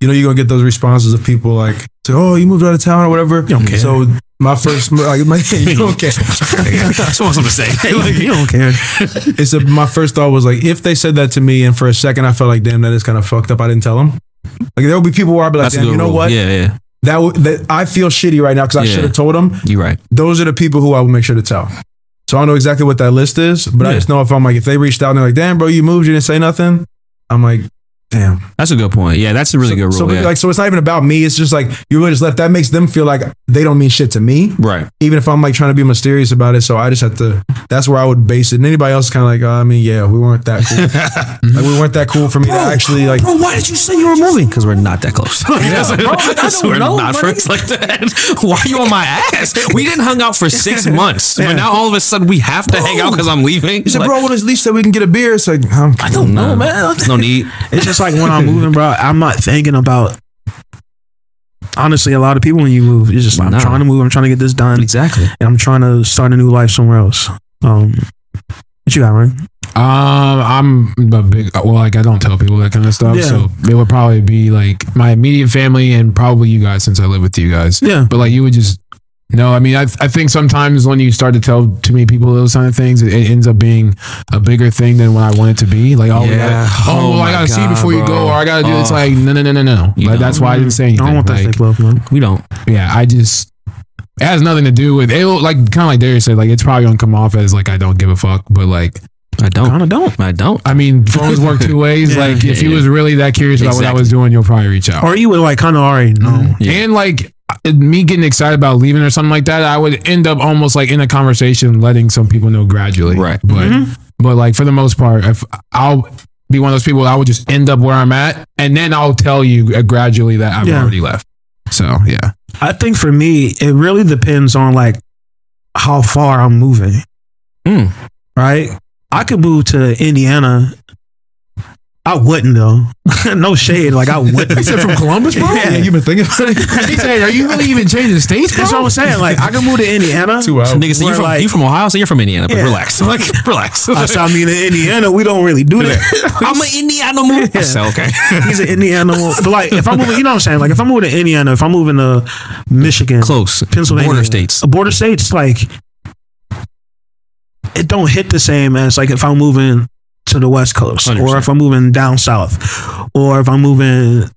you know, you're gonna get those responses of people like, say, "Oh, you moved out of town or whatever." don't care. So my first, like, my, you don't care. Just want something to say. like, you don't care It's a, my first thought was like, if they said that to me, and for a second I felt like, damn, that is kind of fucked up. I didn't tell them. Like there will be people where I'll be like, That's damn, you know rule. what? Yeah, yeah. That, w- that I feel shitty right now because I Yeah. should have told them. You're right. Those are the people who I will make sure to tell. So I don't know exactly what that list is, but I just know if I'm like, if they reached out and they're like, damn, bro, you moved, you didn't say nothing. I'm like, damn. That's a good point. Yeah, that's a really so, good rule. So, yeah. like, so it's not even about me. It's just like you really just left. That makes them feel like they don't mean shit to me, right. even if I'm like trying to be mysterious about it. So I just have to. That's where I would base it. And anybody else kind of like, uh, I mean, yeah, we weren't that cool. like we weren't that cool for me to actually like. bro why did you say you were moving Because we're not that close. Because we're know, not friends like that. Why are you on my ass? We didn't hung out for six months, but now all of a sudden we have to hang out because I'm leaving. He said, Like, bro, when at least said we can get a beer. It's like, um, I don't know man There's no need. It's just like when I'm moving, bro. I'm not thinking about. Honestly, a lot of people when you move, it's just like No. I'm trying to move. I'm trying to get this done, Exactly. and I'm trying to start a new life somewhere else. Um, what you got, right? Um, I'm a big well, like I don't tell people that kind of stuff. Yeah. So it would probably be like my immediate family and probably you guys since I live with you guys. Yeah. But like you would just no, I mean I I think sometimes when you start to tell too many people those kind of things, it, it ends up being a bigger thing than what I want it to be. Like oh, Yeah. gotta, oh, Oh well, I gotta see God, before you go, or I gotta do. It's Oh. like no, no, no, no, no. You Like know. that's why I didn't say anything. I don't want that Like, fake love, man. We don't. yeah, I just it has nothing to do with it. Like kind of like Darius said, like it's probably gonna come off as like I don't give a fuck, but like I don't. Kind of don't. I don't. I mean, phones work two ways. Yeah, like, yeah, if he yeah. was really that curious about what I was doing, you'll probably reach out. Or you would like kind of already know. Yeah. And like me getting excited about leaving or something like that, I would end up almost like in a conversation, letting some people know gradually. Right. But but like for the most part, if I'll be one of those people, I would just end up where I'm at, and then I'll tell you uh, gradually that I've Yeah. already left. So yeah, I think for me, it really depends on like how far I'm moving. Mm. Right? I could move to Indiana. I wouldn't though. no shade. Like I wouldn't. he said from Columbus, bro. Yeah. you've been thinking about it. He said, "Are you really even changing states, bro?" That's what I'm saying. Like I can move to Indiana. Two hours. Nigga, so you We're from like- you from Ohio, so you're from Indiana, but Yeah. relax. Like, relax. I said, I mean, in Indiana, we don't really do that. I'm an Indiana move. I said, okay. He's an Indiana. But like, if I'm moving, you know what I'm saying? Like, if I'm moving to Indiana, if I'm moving to Michigan, Close. Pennsylvania, Border states. uh, border states, like, it don't hit the same as like if I'm moving to the West Coast, or 100%. if I'm moving down south, or if I'm moving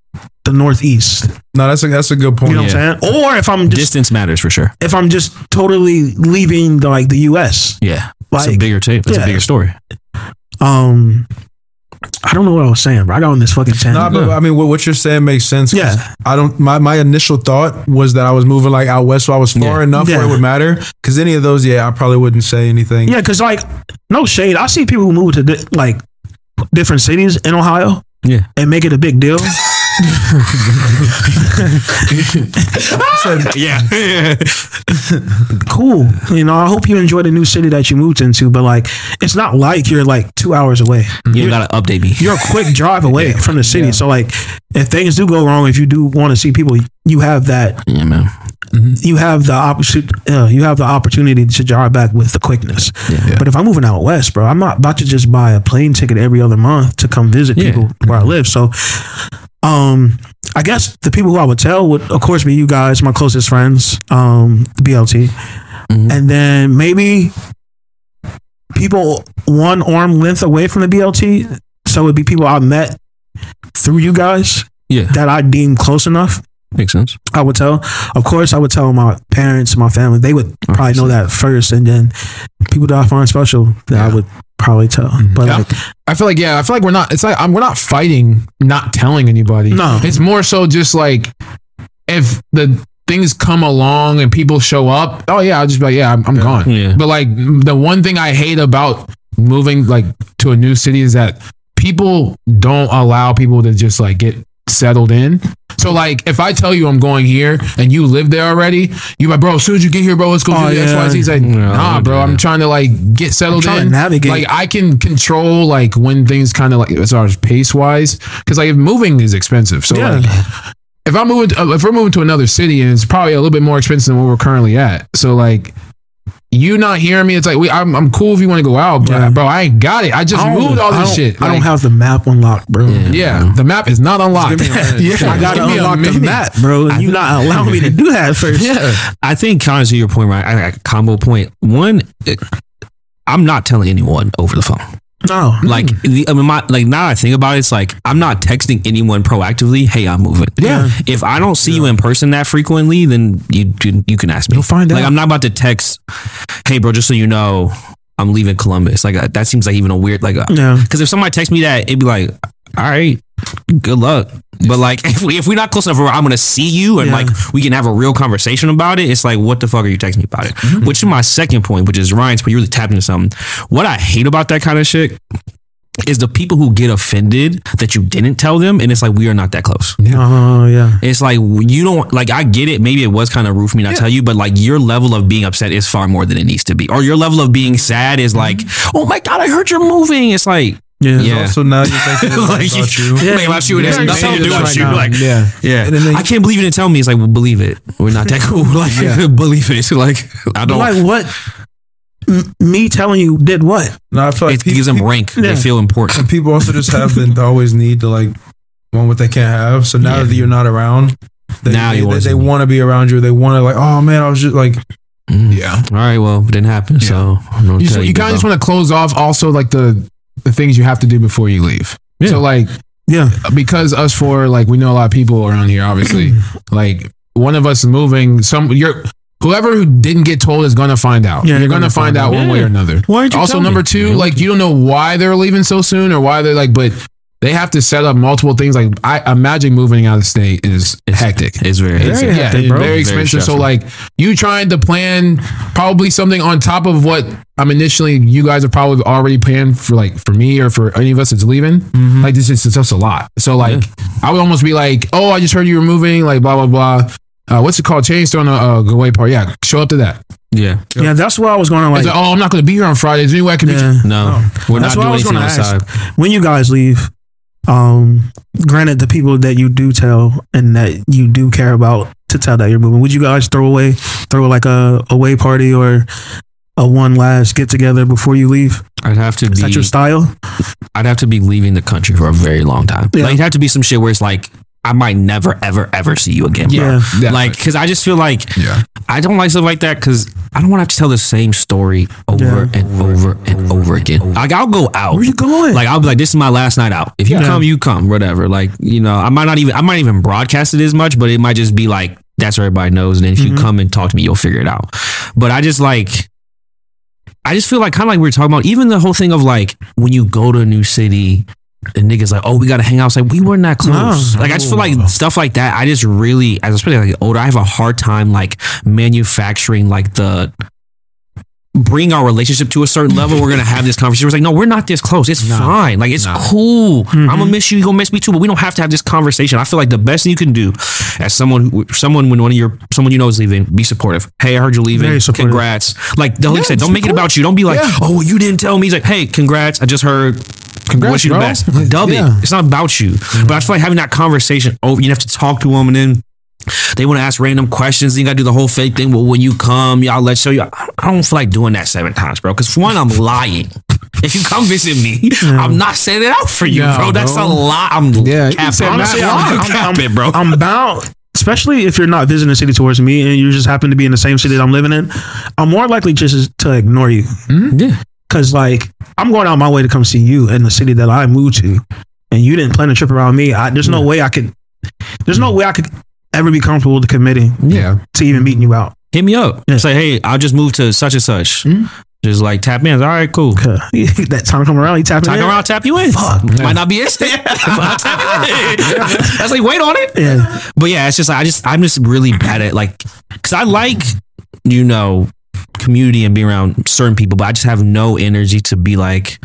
the Northeast. No, that's a that's a good point. You know what I'm saying? Or if I'm just Distance matters for sure. if I'm just totally leaving the, like the U.S. Yeah. It's a bigger tape. It's yeah. a bigger story. Um, I don't know what I was saying, bro. I got on this fucking Nah, tangent. but I mean, what, what you're saying makes sense. Yeah. I don't. My, my initial thought was that I was moving like out west, so I was far Yeah. enough where it would matter. Because any of those, yeah, I probably wouldn't say anything. Yeah, because like no shade, I see people who move to di- like different cities in Ohio Yeah. and make it a big deal. Yeah. cool, you know. I hope you enjoy the new city that you moved into, but like it's not like you're like two hours away. you gotta update me. You're a quick drive away from the city. So like, if things do go wrong, if you do want to see people, you have that. Yeah, man. You have the opportunity. Uh, you have the opportunity to drive back with the quickness. Yeah. But if I'm moving out west, bro, I'm not about to just buy a plane ticket every other month to come visit Yeah. people where I live. So, um, I guess the people who I would tell would, of course, be you guys, my closest friends, um, the BLT, Mhm. and then maybe people one arm length away from the BLT. So it'd be people I met through you guys Yeah, that I deem close enough. makes sense. I would tell. Of course, I would tell my parents, my family. They would probably know that first, and then people that I find special that I would probably tell. Mm-hmm. But Yeah. like, I feel like yeah, I feel like we're not. It's like I'm, we're not fighting, not telling anybody. No. it's more so just like if the things come along and people show up. Oh yeah, I'll just be like, yeah, I'm, I'm gone. Yeah. But like the one thing I hate about moving like to a new city is that people don't allow people to just like get settled in. So like if I tell you I'm going here and you live there already, you like, bro, as soon as you get here, bro, let's go Oh, do the yeah. XYZ. It's like, Yeah, nah, bro. I'm trying to like get settled in. navigate. Like I can control like when things kind of like as far as pace wise, because like if moving is expensive. So Yeah. like if I'm moving, to, if we're moving to another city and it's probably a little bit more expensive than where we're currently at. So like. You not hearing me? It's like we, I'm, I'm cool if you want to go out, but Yeah. bro, I ain't got it. I just I moved all this don't- shit. I don't have the map unlocked, bro. Yeah. Yeah, the map is not unlocked. Just give me a minute. yeah, I gotta give me a unlock the map, bro. And you not allowing me to do that first. Yeah, I think kind of to your point, right? I got a combo. One, it- I'm not telling anyone over the phone. No. Like, the, I mean, my, like now I think about it, it's like I'm not texting anyone proactively. Hey, I'm moving. Yeah. If I don't see you in person that frequently, then you you, you can ask me. You'll find out. Like. I'm not about to text. Hey, bro, just so you know, I'm leaving Columbus. Like that, that seems like even a weird like. Uh, yeah. Because if somebody texts me that, it'd be like, all right, good luck. But like, if we if we're not close enough where I'm gonna see you and Yeah. like we can have a real conversation about it, it's like, what the fuck are you texting me about it? Mm-hmm. Which is my second point, which is Ryan's point. You really tapped into something. What I hate about that kind of shit is the people who get offended that you didn't tell them, and it's like we are not that close. Oh yeah. Uh-huh, it's like you don't like. I get it. Maybe it was kind of rude for me not to tell you, but like your level of being upset is far more than it needs to be, or your level of being sad is like, mm-hmm. oh my god, I heard you're moving. It's like, Yeah. Yeah. So now you're thinking it's Like, about you. Yeah, about you. It has Yeah, nothing to do right with you. now. Like, yeah. yeah. And then they- I can't believe you didn't tell me. It's like, well, believe it. We're not that cool. Like, believe it. Like, I don't. Like what? M- me telling you did what? No, I feel like it gives them rank. Yeah. They feel important. and people also just have the, the always need to like want what they can't have. So now Yeah. that you're not around, they, Now they, they, want they want to be around you. They want to like, oh man, I was just like, Mm. Yeah. All right. Well, it didn't happen. So I'm You, tell you kind of just want to close off also like the the things you have to do before you leave. Yeah. So like Yeah. because us four like we know a lot of people around here obviously like one of us is moving some you're whoever who didn't get told is gonna find out Yeah, you're they're gonna, gonna find, find out out. one way or another Why also tell me? number two like you don't know why they're leaving so soon or why they're like but they have to set up multiple things like i imagine moving out of state is It's- hectic It's very. it's, hectic. yeah, hectic, it's bro. very Very expensive. so like you trying to plan probably something on top of what I'm initially you guys have probably already planned for like for me or for any of us that's leaving. Like this is it's just a lot. So like I would almost be like, oh, I just heard you were moving, like blah blah blah. Uh, what's it called? Change on a uh, go away part. Yeah, show up to that. Yeah. Yeah. That's why I was going to like. like, oh, I'm not going to be here on Fridays. Anyway, I can meet you. Yeah. No, we're That's not doing was anything on gonna the side. ask. When you guys leave, um, granted the people that you do tell and that you do care about to tell that you're moving, would you guys throw away, throw like a away party or a one last get together before you leave? I'd have to Is that be. your style? I'd have to be leaving the country for a very long time. Yeah. Like it'd have to be some shit where it's like I might never, ever, ever see you again. bro. Yeah. Yeah. Like, cause I just feel like Yeah. I don't like stuff like that because I don't want to have to tell the same story over Yeah. and over and over again. Like I'll go out. Where you going? Like I'll be like, this is my last night out. If you Yeah. come, you come, whatever. Like you know, I might not even I might even broadcast it as much, but it might just be like that's what everybody knows. And then if you Mhm. come and talk to me, you'll figure it out. But I just like, I just feel like kind of like we were talking about, even the whole thing of like when you go to a new city. The niggas like, oh, we gotta hang out. It's like we weren't that close. No. like I just feel like stuff like that. I just really, as especially like older, I have a hard time like manufacturing like the bring our relationship to a certain level. We're gonna have this conversation. It's like, no, we're not this close. It's No. fine. Like it's No. cool. Mm-hmm. I'm gonna miss you. You gonna miss me too. But we don't have to have this conversation. I feel like the best thing you can do as someone, who, someone when one of your someone you know is leaving, be supportive. Hey, I heard you're leaving. Congrats. Like the Yeah, said, don't make it about you. Don't be like, Yeah. oh, you didn't tell me. He's like, hey, congrats. I just heard. Congrats, Wish you the bro. best. Dub Yeah. Mm-hmm. it. It's not about you. But I feel like having that conversation. Oh, you have to talk to them and then. They want to ask random questions. You got to do the whole fake thing. Well, when you come, y'all let's show you. I I don't feel like doing that seven times, bro. Because for one, I'm lying. If you come visit me, I'm not setting it out for you, No, bro. That's bro. a lot. I'm Yeah, you capping. said Honestly, Matt I'm, Locke. capping, bro. I'm bound, especially if you're not visiting a city towards me and you just happen to be in the same city that I'm living in. I'm more likely just to ignore you. yeah. Cause like I'm going out my way to come see you in the city that I moved to, and you didn't plan a trip around me. I, there's no way I could. There's no way I could ever be comfortable to committing Yeah. to even meeting you out. Hit me up. Yeah. Say, hey, I'll just moved to such and such. Hmm? Just like tap in. All right, cool. that time come around, you tap Time in. around, tap you in. Fuck, Might not be instant. I'll tap in. That's like wait on it. Yeah, But yeah, it's just like I just I'm just really bad at like because I like you know community and be around certain people, but I just have no energy to be like,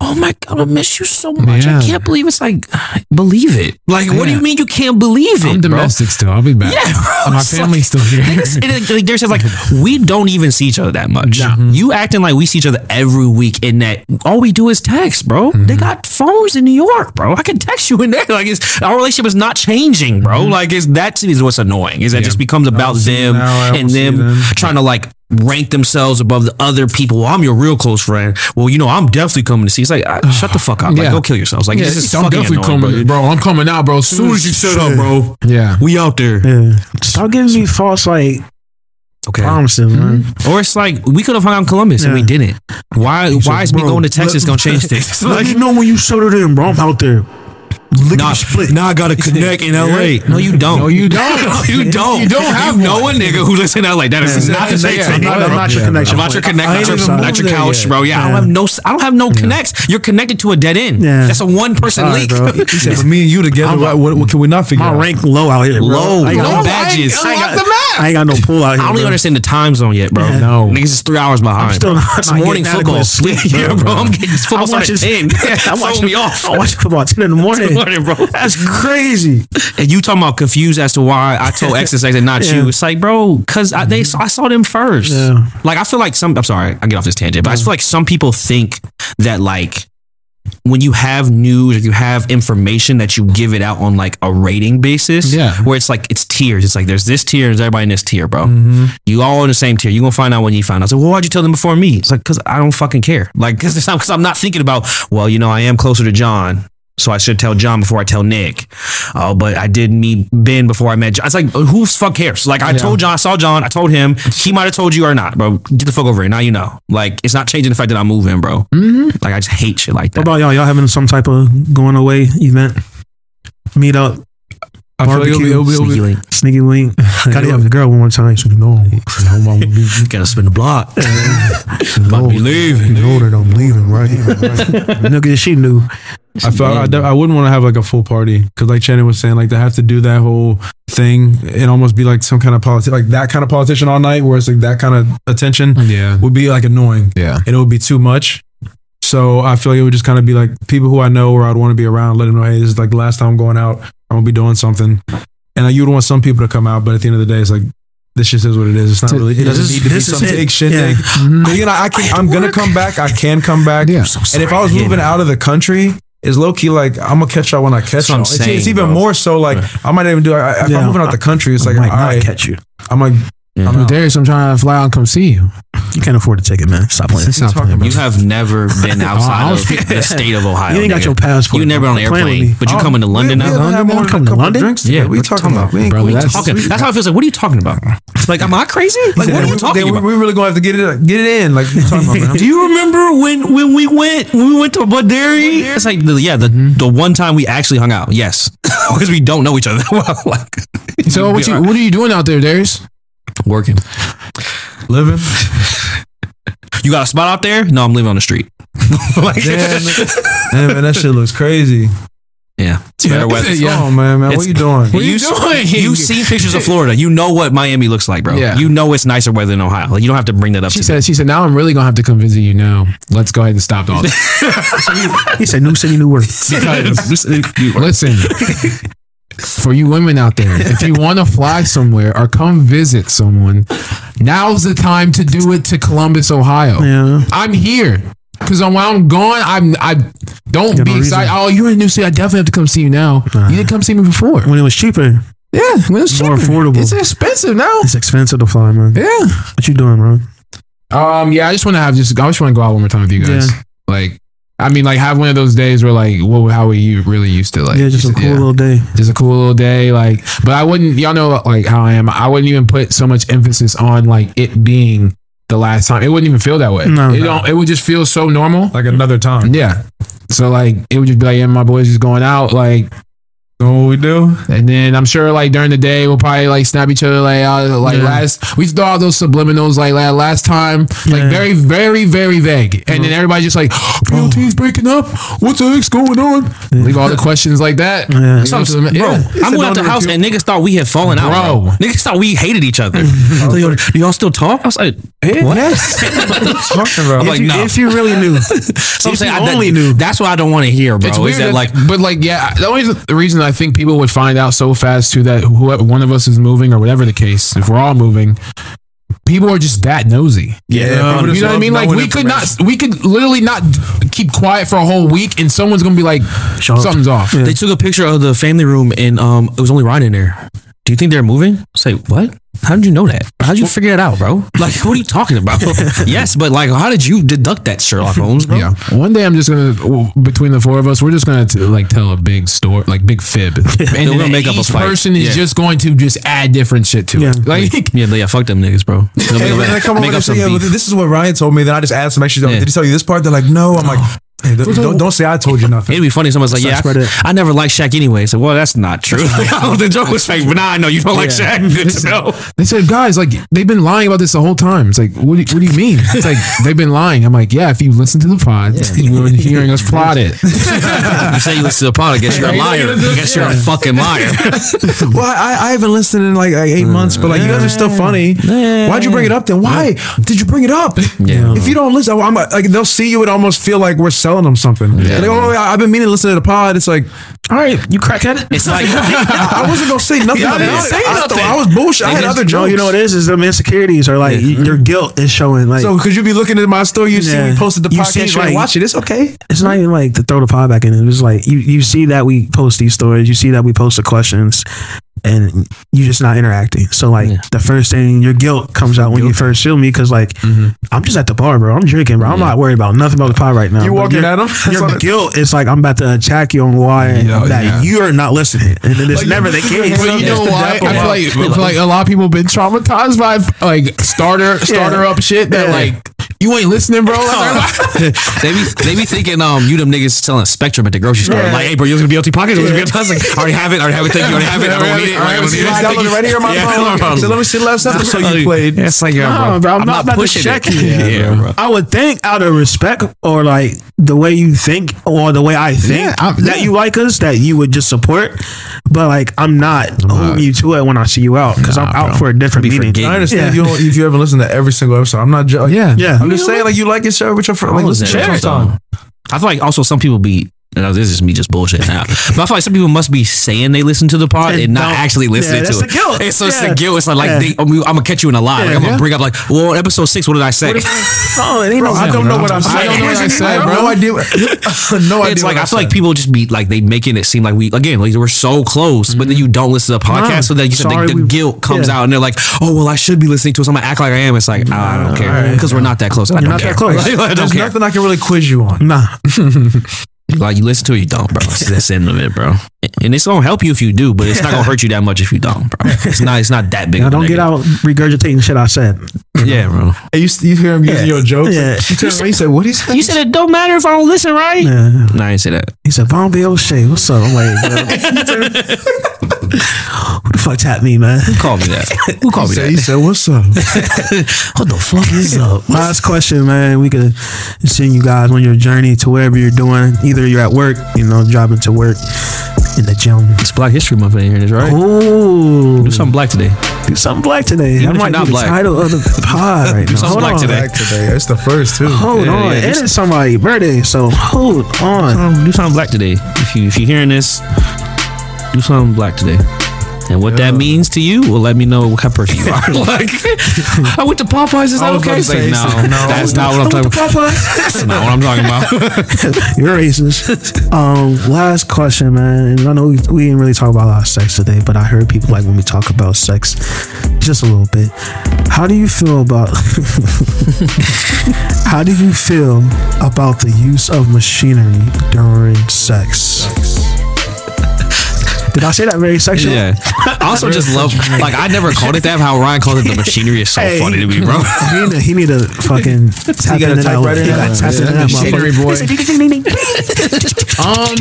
oh my god, I miss you so much. Yeah. I can't believe it's like believe it. Like, what do you mean you can't believe it? I'm bro? domestic still. I'll be back. Yeah, bro. My family's still here. It- like, there's just like we don't even see each other that much. Mm-hmm. You acting like we see each other every week, in that all we do is text, bro. Mm-hmm. They got phones in New York, bro. I can text you in there. Like it's our relationship is not changing, bro. Mm-hmm. Like it's that is what's annoying. Is that it just becomes about them and them them. trying to like rank themselves above the other people. Well, I'm your real close friend. Well, you know, I'm definitely coming to see. It's like uh, shut the fuck up. Like Yeah. go kill yourselves. Like Yeah, this is I'm fucking definitely annoying, coming, bro. bro. I'm coming out, bro. As soon as you shut up, bro. Yeah. We out there. yeah. Stop giving me false like Okay. promises, man. Or it's like we could have hung out in Columbus and we didn't. Why? Why is me going to Texas let- gonna change things? like, you know when you shut it in, bro. I'm out there. Lick Nah, split. now I got to connect in LA. No, you don't. No, you don't. no, you don't. You don't have You know one. a nigga who lives in LA. That is Yeah. not the Yeah. same I'm not- not your connection. I'm not your point. connect. Not your, not your couch, bro. Yeah, I don't have no. I don't have no connects. You're connected to a dead end. Yeah. That's a one person Sorry, leak. bro. Said, but me and you together, what, what, what can we not figure My out? rank low out here, bro. Low, I ain't low badges. I ain't Lock got, the map. I ain't got no pull out here. I don't even understand the time zone yet, bro. No. niggas is three hours behind. still not- it's morning football. adequate yeah, bro. bro. I'm getting football started at ten. I'm Throw watching me off. I'm watching football at 10 in the morning. Morning, bro. That's crazy. And you talking about confused as to why I told X and X and not Yeah. you? It's like, bro, because I, they mm-hmm. I saw them first. Yeah. Like I feel like some. I'm sorry, I get off this tangent, but I feel like some people think that like when you have news or you have information that you give it out on like a rating basis. Yeah. Where it's like it's tiers. It's like there's this tier, there's everybody in this tier, bro. Mm-hmm. You all in the same tier. You gonna find out when you find out. It's like, well, why'd you tell them before me? It's like because I don't fucking care. Like because it's not because I'm not thinking about. Well, you know, I am closer to John. So I should tell John before I tell Nick. Oh, but I did meet Ben before I met John. It's like, who fuck cares? Like, I told John, I saw John, I told him. He might have told you or not, bro. Get the fuck over it. Now you know. Like, it's not changing the fact that I'm moving, bro. Mm-hmm. Like, I just hate shit like that. What about y'all? Y'all having some type of going away event? Meet up, I feel like it'll be, it'll be, it'll Sneaky be, link. sneaky link. Gotta have the girl one more time. So, no, You gotta spin the block. About to be leaving. You know that I'm leaving, right? Nigga, she knew. I felt I, I wouldn't want to have like a full party because like Shannon was saying, like they have to do that whole thing and almost be like some kind of politician, like that kind of politician all night, where it's like that kind of attention Yeah. would be like annoying Yeah. and it would be too much. So I feel like it would just kind of be like people who I know or I'd want to be around, let them know, hey, this is like the last time I'm going out. I'm gonna be doing something, and like, you'd want some people to come out, but at the end of the day, it's like this just is what it is. It's not really. It doesn't This is- need to be this is some big shit Yeah. thing. Mm-hmm. But you know, I can. I'm gonna come back. I can come back. Yeah. and if I was moving out of the country, it's low key like I'm gonna catch y'all when I catch That's y'all. It's, saying, it's even bro. more so like I might not even do. I, if Yeah. I'm moving out of the country, it's like I all might not right. catch you. I'm like Mm-hmm. Yeah. But Darius, I'm trying to fly out and come see you. You can't afford to take it, man. Stop playing. Stop talking playing, You have never been oh, outside of the state of Ohio. You ain't got nigga. your passport. You never been on an Quit playing with airplane, but you oh, coming to London we, now? We haven't had more Come to London? drinks. Yeah, Yeah, we talking about? We ain't, Brother, we that's- Talking, that's how it feels like. What are you talking about? Like, am I crazy? Like, what are you we- talking about? We really gonna have to get it get it in. Like you talking about. Do you remember when when we went when we went to Budary? It's like the, yeah, the mm-hmm. the one time we actually hung out. Yes, because we don't know each other well. Like So what you what are you doing out there, Darius? Working. Living. You got a spot out there? No, I'm living on the street. like, Damn, man, man, that shit looks crazy. yeah, it's better weather. Yeah. Oh man, man, It's- what you doing? What are you s- doing? You've seen pictures of Florida. You know what Miami looks like, bro. Yeah. You know it's nicer weather than Ohio. Like you don't have to bring that up. She to said, she said, now I'm really gonna have to come visit you now. Let's go ahead and stop all this. He said, "New city, new world." Because listen, for you women out there, if you want to fly somewhere or come visit someone, now's the time to do it to Columbus, Ohio. Yeah. I'm here. Cause when I'm gone, I'm I don't Got be no excited. Oh, you're in a new city. I definitely have to come see you now. You didn't come see me before. When it was cheaper, Yeah, when it's More cheaper. affordable. It's expensive now. it's expensive to fly, man. Yeah. What you doing, bro? Um. Yeah. I just want to have just. I just want to go out one more time with you guys. Yeah. Like, I mean, like have one of those days where like, what? How were you really used to like? yeah, just a cool little day. just a cool little day. Like, but I wouldn't. Y'all know like how I am. I wouldn't even put so much emphasis on like it being the last time. It wouldn't even feel that way. No. it don't. It would just feel so normal. Like another time. Yeah. So like it would just be like, yeah, my boys just going out, like, Know what we do? and then I'm sure like during the day we'll probably like snap each other like, uh, like Yeah. last we throw out those subliminals like la- last time, Yeah. like very very very vague, and then everybody just like, BLT's breaking up. What the heck's going on? Leave all the questions like that. Yeah. Leave them to them- Bro, yeah. I'm going out the house and niggas thought we had fallen out, bro. Bro. Niggas thought we hated each other. So, yo, do y'all still talk? I was like, what? Talking about. I'm like, if, you, no. if you really knew, So I'm saying, you I, only that- knew. That's what I don't want to hear, bro. It's Is weird that that, like, but like, yeah, the only the reason I think people would find out so fast too that whoever one of us is moving or whatever the case, if we're all moving, people are just that nosy. Yeah, people you know what I mean? Like we could not, we could literally not keep quiet for a whole week, and someone's gonna be like, Show up. something's off. they took a picture of the family room and um, it was only Ryan in there. Do you think they're moving? Say what? How did you know that? How did you figure that out, bro? Like, what are you talking about? yes, but like, how did you deduct that, Sherlock Holmes, bro? Yeah. One day I'm just gonna between the four of us, we're just gonna like tell a big story, like big fib, and We're then gonna make up a each fight. person is Yeah. just going to just add different shit to Yeah. it. Like Yeah, yeah, fuck them niggas, bro. They'll make when up- they come over make and up say, yeah, well, this is what Ryan told me. Then I just add some extra. Yeah. Did he tell you this part? They're like, no. I'm like, hey, don't, don't, don't say I told you nothing. It'd be funny if someone's like, Start yeah, I, spread it. I never liked Shaq anyway. So, well, that's not true. the joke was fake, but now I know you don't like Shaq. Good to know. They said, guys, like they've been lying about this the whole time. It's like, what do you, what do you mean? It's like they've been lying. I'm like, yeah. If you listen to the pod, you were hearing us plot it. You say you listen to the pod, I guess you're a liar. I guess you're a fucking liar. well, I, I haven't listened in like, like eight uh, months, but like you guys are still funny. Why'd you bring it up then? Why did you bring it up? Yeah. If you don't listen, I'm like they'll see you and almost feel like we're selling them something. Yeah. Like, oh, I've been meaning to listen to the pod. It's like, all right, you crackhead. It's like, I wasn't gonna say nothing. Yeah, I didn't about it. say I, nothing. thought I was bullshit. I had other No, you know what it is? Is them insecurities or like your guilt is showing. Like So, because you be looking at my story, you see Yeah. me posted the You podcast, see, like- watch it. It's okay. it's not even like to throw the pod back in. It was like you you see that we post these stories, you see that we post the questions, and you're just not interacting. So like Yeah. the first thing, your guilt comes out when you first feel me because like I'm just at the bar, bro. I'm drinking, bro. I'm not worried about nothing about the pod right now. You But walking your- at 'em? Your guilt is like I'm about to attack you on why Yeah, that yeah. you're not listening, and then it's never the case. But you know why? I feel like, I like a lot of people have been traumatized by like starter starter up shit that Yeah. like you ain't listening, bro. They be they be thinking um you them niggas selling Spectrum at the grocery store. Yeah. Like, hey bro, you listen to be podcast? You listen to BLT? I was like, already have it, I already have it. Thank you, already have it. I don't need it. I don't need It's it. right here on my Yeah, phone. So let me see the last episode you played. Yeah, it's like, yeah, bro, bro, I'm I'm not not about to pushing check it. you. Yeah, bro. I would think out of respect or like the way you think or the way I think that you like us, that you would just support. But like, I'm not holding you to it when I see you out because I'm out bro. for a different Be meeting. I understand Yeah. if you don't, if you ever listen to every single episode. I'm not. Ju- Yeah. Yeah. I'm just saying like you like it, share it with your friend. Like I was listen it sometime. I feel like also some people be. And This is me just bullshit now, but I feel like some people must be saying they listen to the pod And and not actually listening Yeah, to it. guilt. It's, so it's Yeah. the guilt. It's like, like they, I'm, gonna catch you in a lie. Like, I'm gonna bring up like, well, episode six. What did I say? Oh, it ain't no. I don't know what I'm saying. I don't know what I said, bro. No idea. no idea. it's like what I feel like people just be like they making it seem like we again like we're so close, but then mm-hmm. you don't listen to the podcast, No. so that you said the, the guilt comes out, and they're like, oh well, I should be listening to it. So I'm gonna act like I am. It's like I don't care because we're not that close. I don't care. that close. I There's nothing I can really quiz you on. Nah, Like you listen to it, you don't, bro. It's that's the end of it, bro. And it's gonna help you if you do, but it's not gonna hurt you that much if you don't, bro. It's not. It's not that big. now of don't get out regurgitating shit I said. Yeah, bro. Hey, you, you hear him using Yeah. your jokes? Yeah. You turn around, you say, "What he said?" You said it don't matter if I don't listen, right? Yeah. No, I didn't say that. He said, Von B. O'Shea, what's up? I'm like, bro. who the fuck tapped me, man? Who called me that? Who called me said, he that? said, "What's up?" What the fuck is up? Last question, man. We could send you guys on your journey to whatever you're doing. Either you're at work, you know, driving to work in the gym. It's Black History Month in here, is right? Oh, Do something black today. do something black today. Even that might you're be not the black. title of the pod right now. something Hold black on. today. Back today. It's the first too. Hold Yeah, on. yeah, and do it's somebody's birthday, so hold on. Um, do something black today. If you if you're hearing this, do something black today. And what that means to you will let me know what kind of person you are. like, I went to Popeyes. Is that I was okay? about to like, say, no, no. that's not what I'm talking about. That's not what I'm talking about. You're racist. um, last question, man. And I know we, we didn't really talk about a lot of sex today, but I heard people like when we talk about sex just a little bit. How do you feel about how do you feel about the use of machinery during sex? Did I say that very sexual? Yeah. I also just love, like, I never called it that. How Ryan called it the machinery is so Hey. funny to me, bro. He need, to, he need to fucking tap got a into that. typewriter He now? got tap Yeah, into that that machinery motherfucker. boy. Um,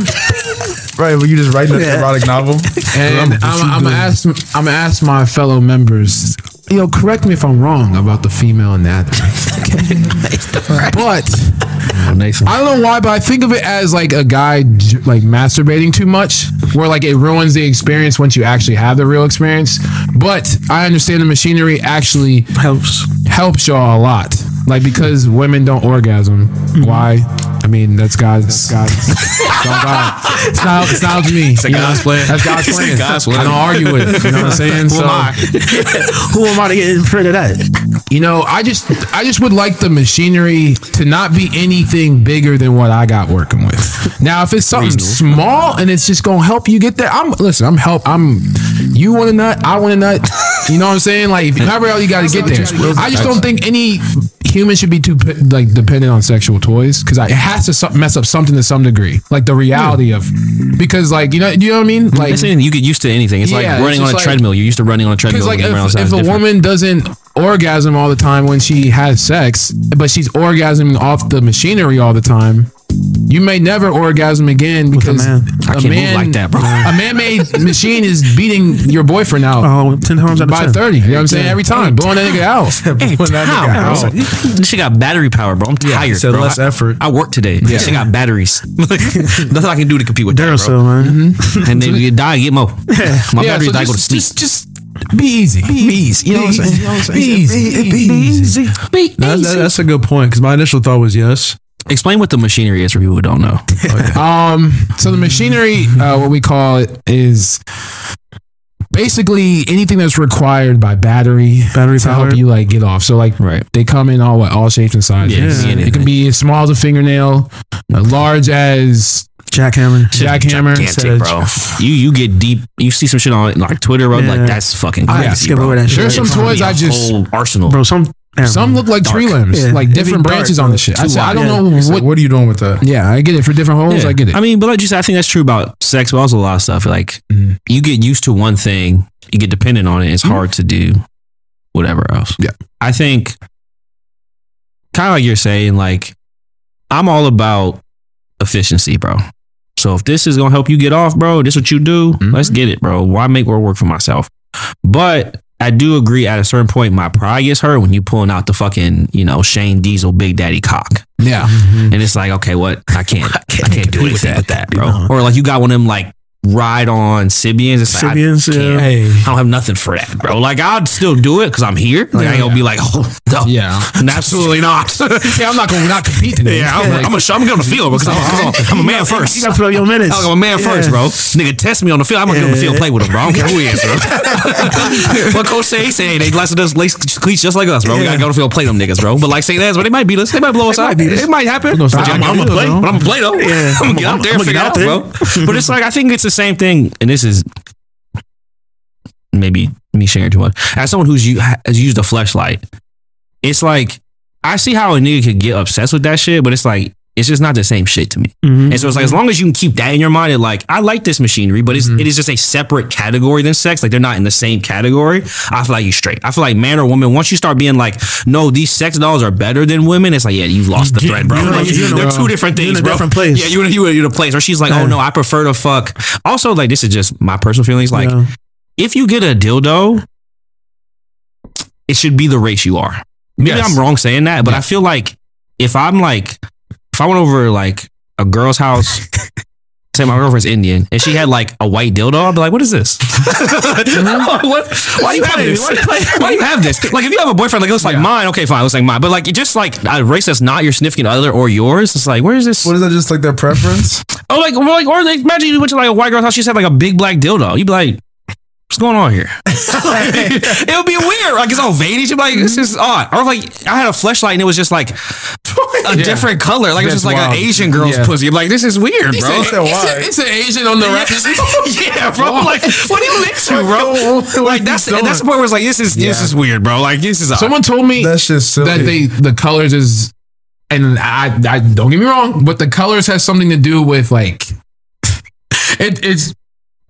Right, were you just writing an Yeah. erotic novel? and I'm, I'm gonna ask, I'm gonna ask my fellow members. You know, correct me if I'm wrong about the female anatomy. but oh, Nathan. I don't know why, but I think of it as like a guy like masturbating too much, where like it ruins the experience once you actually have the real experience. But I understand the machinery actually Helps. helps y'all a lot. Like because women don't orgasm. Mm-hmm. Why? I mean, that's God's God's it's God. It's not it's not up to me. you know? God's plan. That's God's plan. God's I don't argue with it. You know what I'm saying? Who am I? Who am I to get in front of that? You know, I just I just would like the machinery to not be anything bigger than what I got working with. Now, if it's something small and it's just gonna help you get there, I'm listen. I'm help. I'm you want a nut, I want a nut. You know what I'm saying? Like however else you got to get there. I just don't think any human should be too like dependent on sexual toys because it has to mess up something to some degree. Like the reality of because like you know you know what I mean? Mm-hmm. Like It's anything. You get used to anything. It's Yeah, like it's running on a like- treadmill. You're used to running on a treadmill. Like if, if It's a different. woman doesn't orgasm all the time when she has sex, but she's orgasming off the machinery all the time, you may never orgasm again because a man. I can't move like that, bro. A man-made machine is beating your boyfriend out Oh, 10 times out of by 10. thirty. You know what I'm saying? Every time, blowing that nigga out. Hey, When that how, nigga out. This got battery power, bro. I'm tired, So bro. less I, effort. I work today. This shit got batteries. Nothing I can do to compete with that, Duracell, man. bro. And then mm-hmm. you die, get more. My Yeah, batteries so die, go to just, sleep. just, just be easy. Be easy. You know what I'm saying? Be easy. Be easy. No, that- that's a good point because my initial thought was yes. Explain what the machinery is for people who don't know. Um, so the machinery, uh, what we call it, is basically anything that's required by battery, Battery to help you like get off. So like, Right. they come in all what all shapes and sizes. Yeah, it can be it can be as small as a fingernail, uh, large as Jackhammer. jackhammer. Gigantic, bro. You you get deep. You see some shit on like Twitter, bro. Yeah. Like that's fucking crazy, had to skip bro. over that shit. There's some toys be a I just- arsenal. Bro, some. Some look like tree limbs, Yeah. like different branches bro. on the shit. I, said, I don't know So what. what are you doing with that? Yeah, I get it for different holes. Yeah. I get it. I mean, but like just I think that's true about sex, but also a lot of stuff. Like Mhm. you get used to one thing, you get dependent on it. It's hard to do whatever else. Yeah. I think kind of like you're saying, like I'm all about efficiency, bro. So if this is gonna help you get off, bro, this is what you do. Mhm. Let's get it, bro. Why make more work for myself? But I do agree at a certain point, my pride gets hurt when you pulling out the fucking, you know, Shane Diesel Big Daddy cock. yeah, And it's like, okay, what? I can't, I can't, do anything with that, bro. No. Or like you got one of them like ride on Sybians. It's like, Sybians, I, yeah. Hey, I don't have nothing for that, bro. Like I'd still do it because I'm here. Like I ain't gonna be like, oh no, yeah. absolutely not. yeah, I'm not gonna not compete today. yeah, I'm, Like, I'm, a, I'm gonna feel because I'm, I'm, I'm a man first. You gotta put up your minutes. I'm a man first, bro. Nigga, test me on the field. I'm gonna get on the field and play with him, bro. I don't care who he is, bro. what coach say? He say they blessed us, lace cleats just like us, bro. We gotta go on the field and play them niggas, bro. But like say that, but they might beat us. They might blow us out. It might happen. I'm, I'm gonna gonna play. play. But I'm gonna play though. Yeah. I'm gonna get out there and I'm gonna figure get out, out bro. But it's like I think it's the same thing, and this is maybe me sharing too much. As someone who's has used a flashlight, it's like I see how a nigga could get obsessed with that shit, but it's like it's just not the same shit to me. Mhm. And so it's like as long as you can keep that in your mind, it like I like this machinery, but it's, it is just a separate category than sex. Like they're not in the same category. I feel like you straight. I feel like man or woman. Once you start being like, no, these sex dolls are better than women. It's like yeah, you've lost the thread, bro. Like, you're they're two different things, you're in a bro. different place. Yeah, you you you're in a place. Or she's like, Yeah. oh no, I prefer to fuck. Also, like this is just my personal feelings. Like Yeah. if you get a dildo, it should be the race you are. Maybe Yes. I'm wrong saying that, but I feel like if I'm like, if I went over like a girl's house, say my girlfriend's Indian, and she had like a white dildo, I'd be like, what is this? Mm-hmm. what, why do you have this? Why do you have this? Like if you have a boyfriend like it looks like mine, okay, fine, it looks like mine. But like it just like a race that's not your significant other or yours, it's like, where is this? what is that? Just like their preference? Oh, like, or like, or like, imagine you went to like a white girl's house, she just had like a big black dildo. You'd be like, it's going on here? it would be weird. Like it's all veiny. She'd be like, this is odd. Or like I had a flashlight and it was just like a different color. Like it was just like wild. an Asian girl's Yeah. pussy. I'm like, this is weird, It's, bro. a, it's, a, it's an Asian on the right. yeah, bro. Like, what are you into, bro? Like that's that's the point where it's like, this is this is weird, bro. Like this is odd. Someone told me That's just silly. that they the colors is, and I, I don't get me wrong, but the colors has something to do with like, it, it's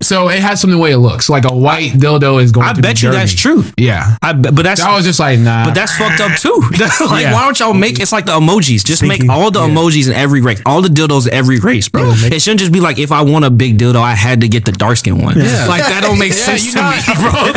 so it has something the way it looks. Like a white dildo is going. I to bet be you dirty. that's true. Yeah, I bet, but that's I was just like nah. But that's fucked up too. like, Yeah. why don't y'all make it's like the emojis? Just Sneaky. make all the emojis in every race, all the dildos in every race, bro. it shouldn't just be like if I want a big dildo, I had to get the dark skin one. Like that don't make sense to me, bro.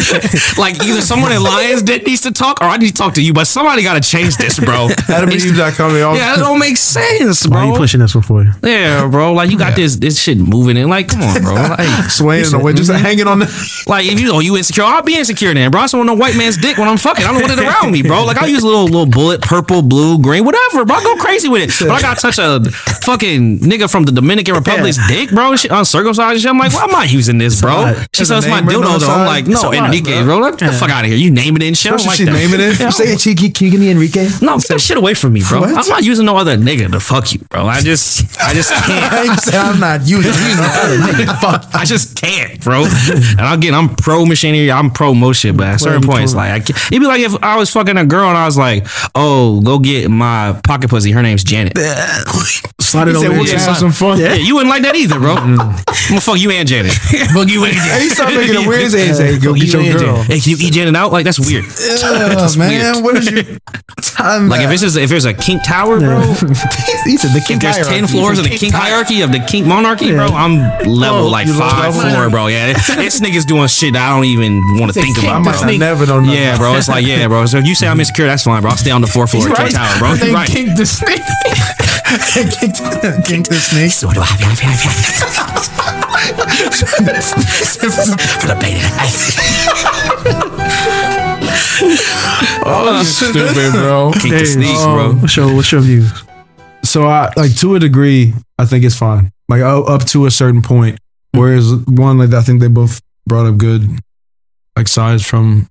like either someone in Lions Den needs to talk, or I need to talk to you. But somebody got to change this, bro. AdamandEve.com. they all- yeah, that don't make sense, bro. Why are you pushing this one for you? Yeah, bro. Like you got this this shit moving in. Like, come on, bro. Like, swaying in the wind, just mm-hmm. hanging on the. Like if you oh you insecure, I'll be insecure then, bro. I just want no white man's dick when I'm fucking. I don't want it around me, bro. Like I'll use a little little bullet, purple, blue, green, whatever, bro. I go crazy with it. But I gotta touch a fucking nigga from the Dominican Republic's dick, bro. Shit, uncircumcised. shit. I'm like, why am I using this, bro? She says my dildo though. I'm like, no, Enrique, bro. bro. Get the fuck out of here. You naming it and shit. Like she that. naming it. Yeah, Say can you give me Enrique? no, get that shit away from me, bro. What? I'm not using no other nigga to fuck you, bro. I just, I just can't. I ain't say I'm not using you know. Fuck, I just can't, bro. And again, I'm pro machinery. I'm pro most shit, but at certain points, like I can't, it'd be like if I was fucking a girl and I was like, "Oh, go get my pocket pussy. Her name's Janet." Slide it He said, over we'll here. have some fun. Yeah, you wouldn't like that either, bro. Mm-hmm. I'm gonna fuck you and Janet. fuck you and Hey, he Janet. started making it weird. He said, go Fuck get you your girl. Hey, can you eat Janet out? Like that's weird. Oh, man, what is your time? Like if this is if there's a kink tower, bro. he said the If king there's ten floors in the kink hierarchy of the kink monarchy, bro, I'm level oh, like you lost five level? four, bro. Yeah, this nigga's doing shit that I don't even want to think I about. might bro. not never know nothing. Yeah, bro. It's like, yeah, bro. So if you say I'm insecure, that's fine, bro. I'll stay on the fourth floor of Kink Tower, bro. They Right. kicked the snake. King to the snakes. So do I have you, have you, have you. For the beta. Oh, stupid, bro. Kick the Hey, sneak, um, bro. What's your, what's your views? So I like to a degree, I think it's fine. Like up up to a certain point. Whereas one, like I think they both brought up good like sides from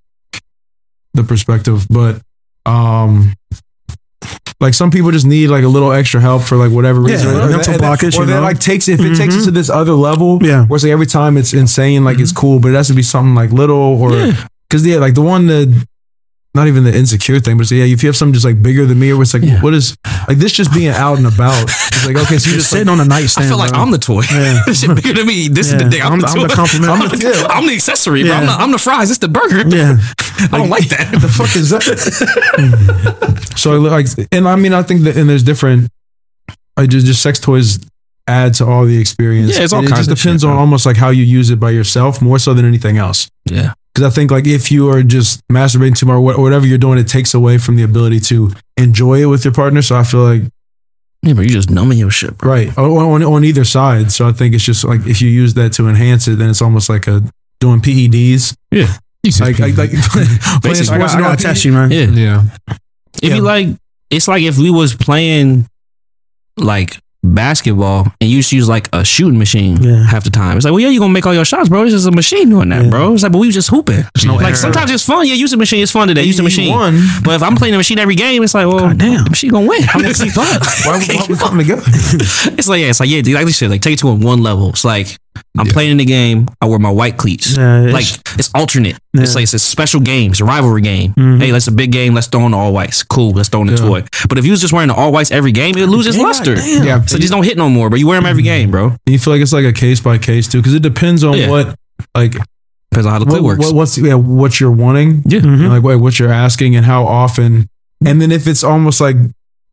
the perspective, but um like some people just need like a little extra help for like whatever reason. Yeah, or mental blockage, or that like takes if it takes it Mhm. to this other level. Yeah. where it's like every time it's insane, like it's cool, but it has to be something like little or because yeah, like the one that not even the insecure thing, but it's, yeah, if you have something just like bigger than me, or it's like what is like this just being out and about. It's like okay, so you Just just sitting like, on a nightstand. I feel like bro. I'm the toy. Yeah. this shit bigger than me. This is the Yeah. dick. I'm, I'm- the I'm the compliment. I'm the, I'm the accessory, bro. I'm, the, I'm the fries. It's the burger. Yeah. I don't like that. the fuck is that? so like, and I mean, I think that and there's different. I just just sex toys add to all the experience. Yeah, it's all And it kinds just of depends shit, on bro. almost like how you use it by yourself more so than anything else. Yeah. Because I think like if you are just masturbating too much or whatever you're doing, it takes away from the ability to enjoy it with your partner. So I feel like Yeah, but you just numbing your shit, bro. right on, on, on either side. So I think it's just like if you use that to enhance it, then it's almost like a doing PEDs. Yeah, said Like like, like playing I sports. got, I and gotta test you, man. Yeah. Yeah. It'd Yeah. be like it's like if we was playing like basketball and you just use like a shooting machine Yeah. half the time. It's like, well, yeah, you're gonna make all your shots, bro. It's just a machine doing that, Yeah. bro. It's like, but we was just hooping. no like error. sometimes it's fun. Yeah, use the machine. It's fun today. Use the machine. won. But if I'm playing the machine every game, it's like, well, damn. the machine gonna win. I'm gonna keep up. Why would why we come together? It's like, yeah, it's like, yeah, dude, like this shit, like take it to a one level. It's like I'm playing in the game. I wear my white cleats. Yeah, it's- like it's alternate. It's Yeah. like it's a special game. It's a rivalry game. Mhm. Hey, let's a big game. Let's throw in the all whites. Cool. Let's throw in the Yeah. toy. But if you was just wearing the all whites every game, it loses Yeah, luster. damn. Yeah. So just don't hit no more. But you wear them every game, bro. you feel like it's like a case by case too, because it depends on Yeah. what like Depends on how the clip what, works. what- what's yeah what you're wanting, yeah. and, like what, what you're asking, and how often, and then if it's almost like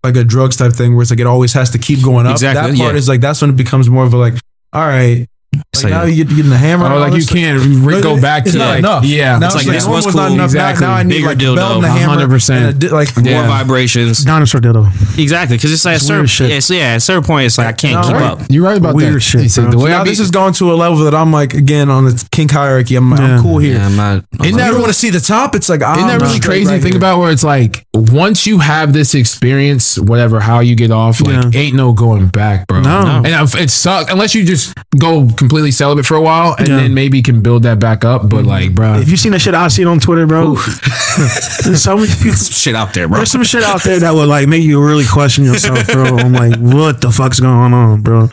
like a drugs type thing where it's like it always has to keep going up. Exactly, That part yeah. is like that's when it becomes more of a like all right. It's Like like- now you get, you getting the hammer. Oh, and Or all like you can't re- go back it's to not like, enough. Yeah. Now It's it's like like this one was cool. not enough. Exactly. Now, now I need Bigger like dildo. the belt and the hammer. 100%. and a di- like More Yeah. vibrations. Dinosaur dildo. Exactly. Because it's like a certain, weird shit. it's, yeah, at a certain point, it's like I can't No, keep right. up. You're right about Weird that. shit, He said, bro. the way now be, this has gone to a level that I'm like again on the kink hierarchy. I'm, Yeah. I'm cool here. Yeah, I'm not. I'm Isn't that really- want to see the top? It's like Isn't that really crazy right to think about? Where it's like once you have this experience, whatever how you get off, like ain't no going back, bro. No. and it sucks unless you just go completely celibate for a while and Yeah. then maybe can build that back up. But like, bro, If you seen the shit I've seen on Twitter, bro, there's so many people. Shit out there, bro. There's some shit out there that would like make you really question yourself, bro. I'm like, what the fuck's going on, bro?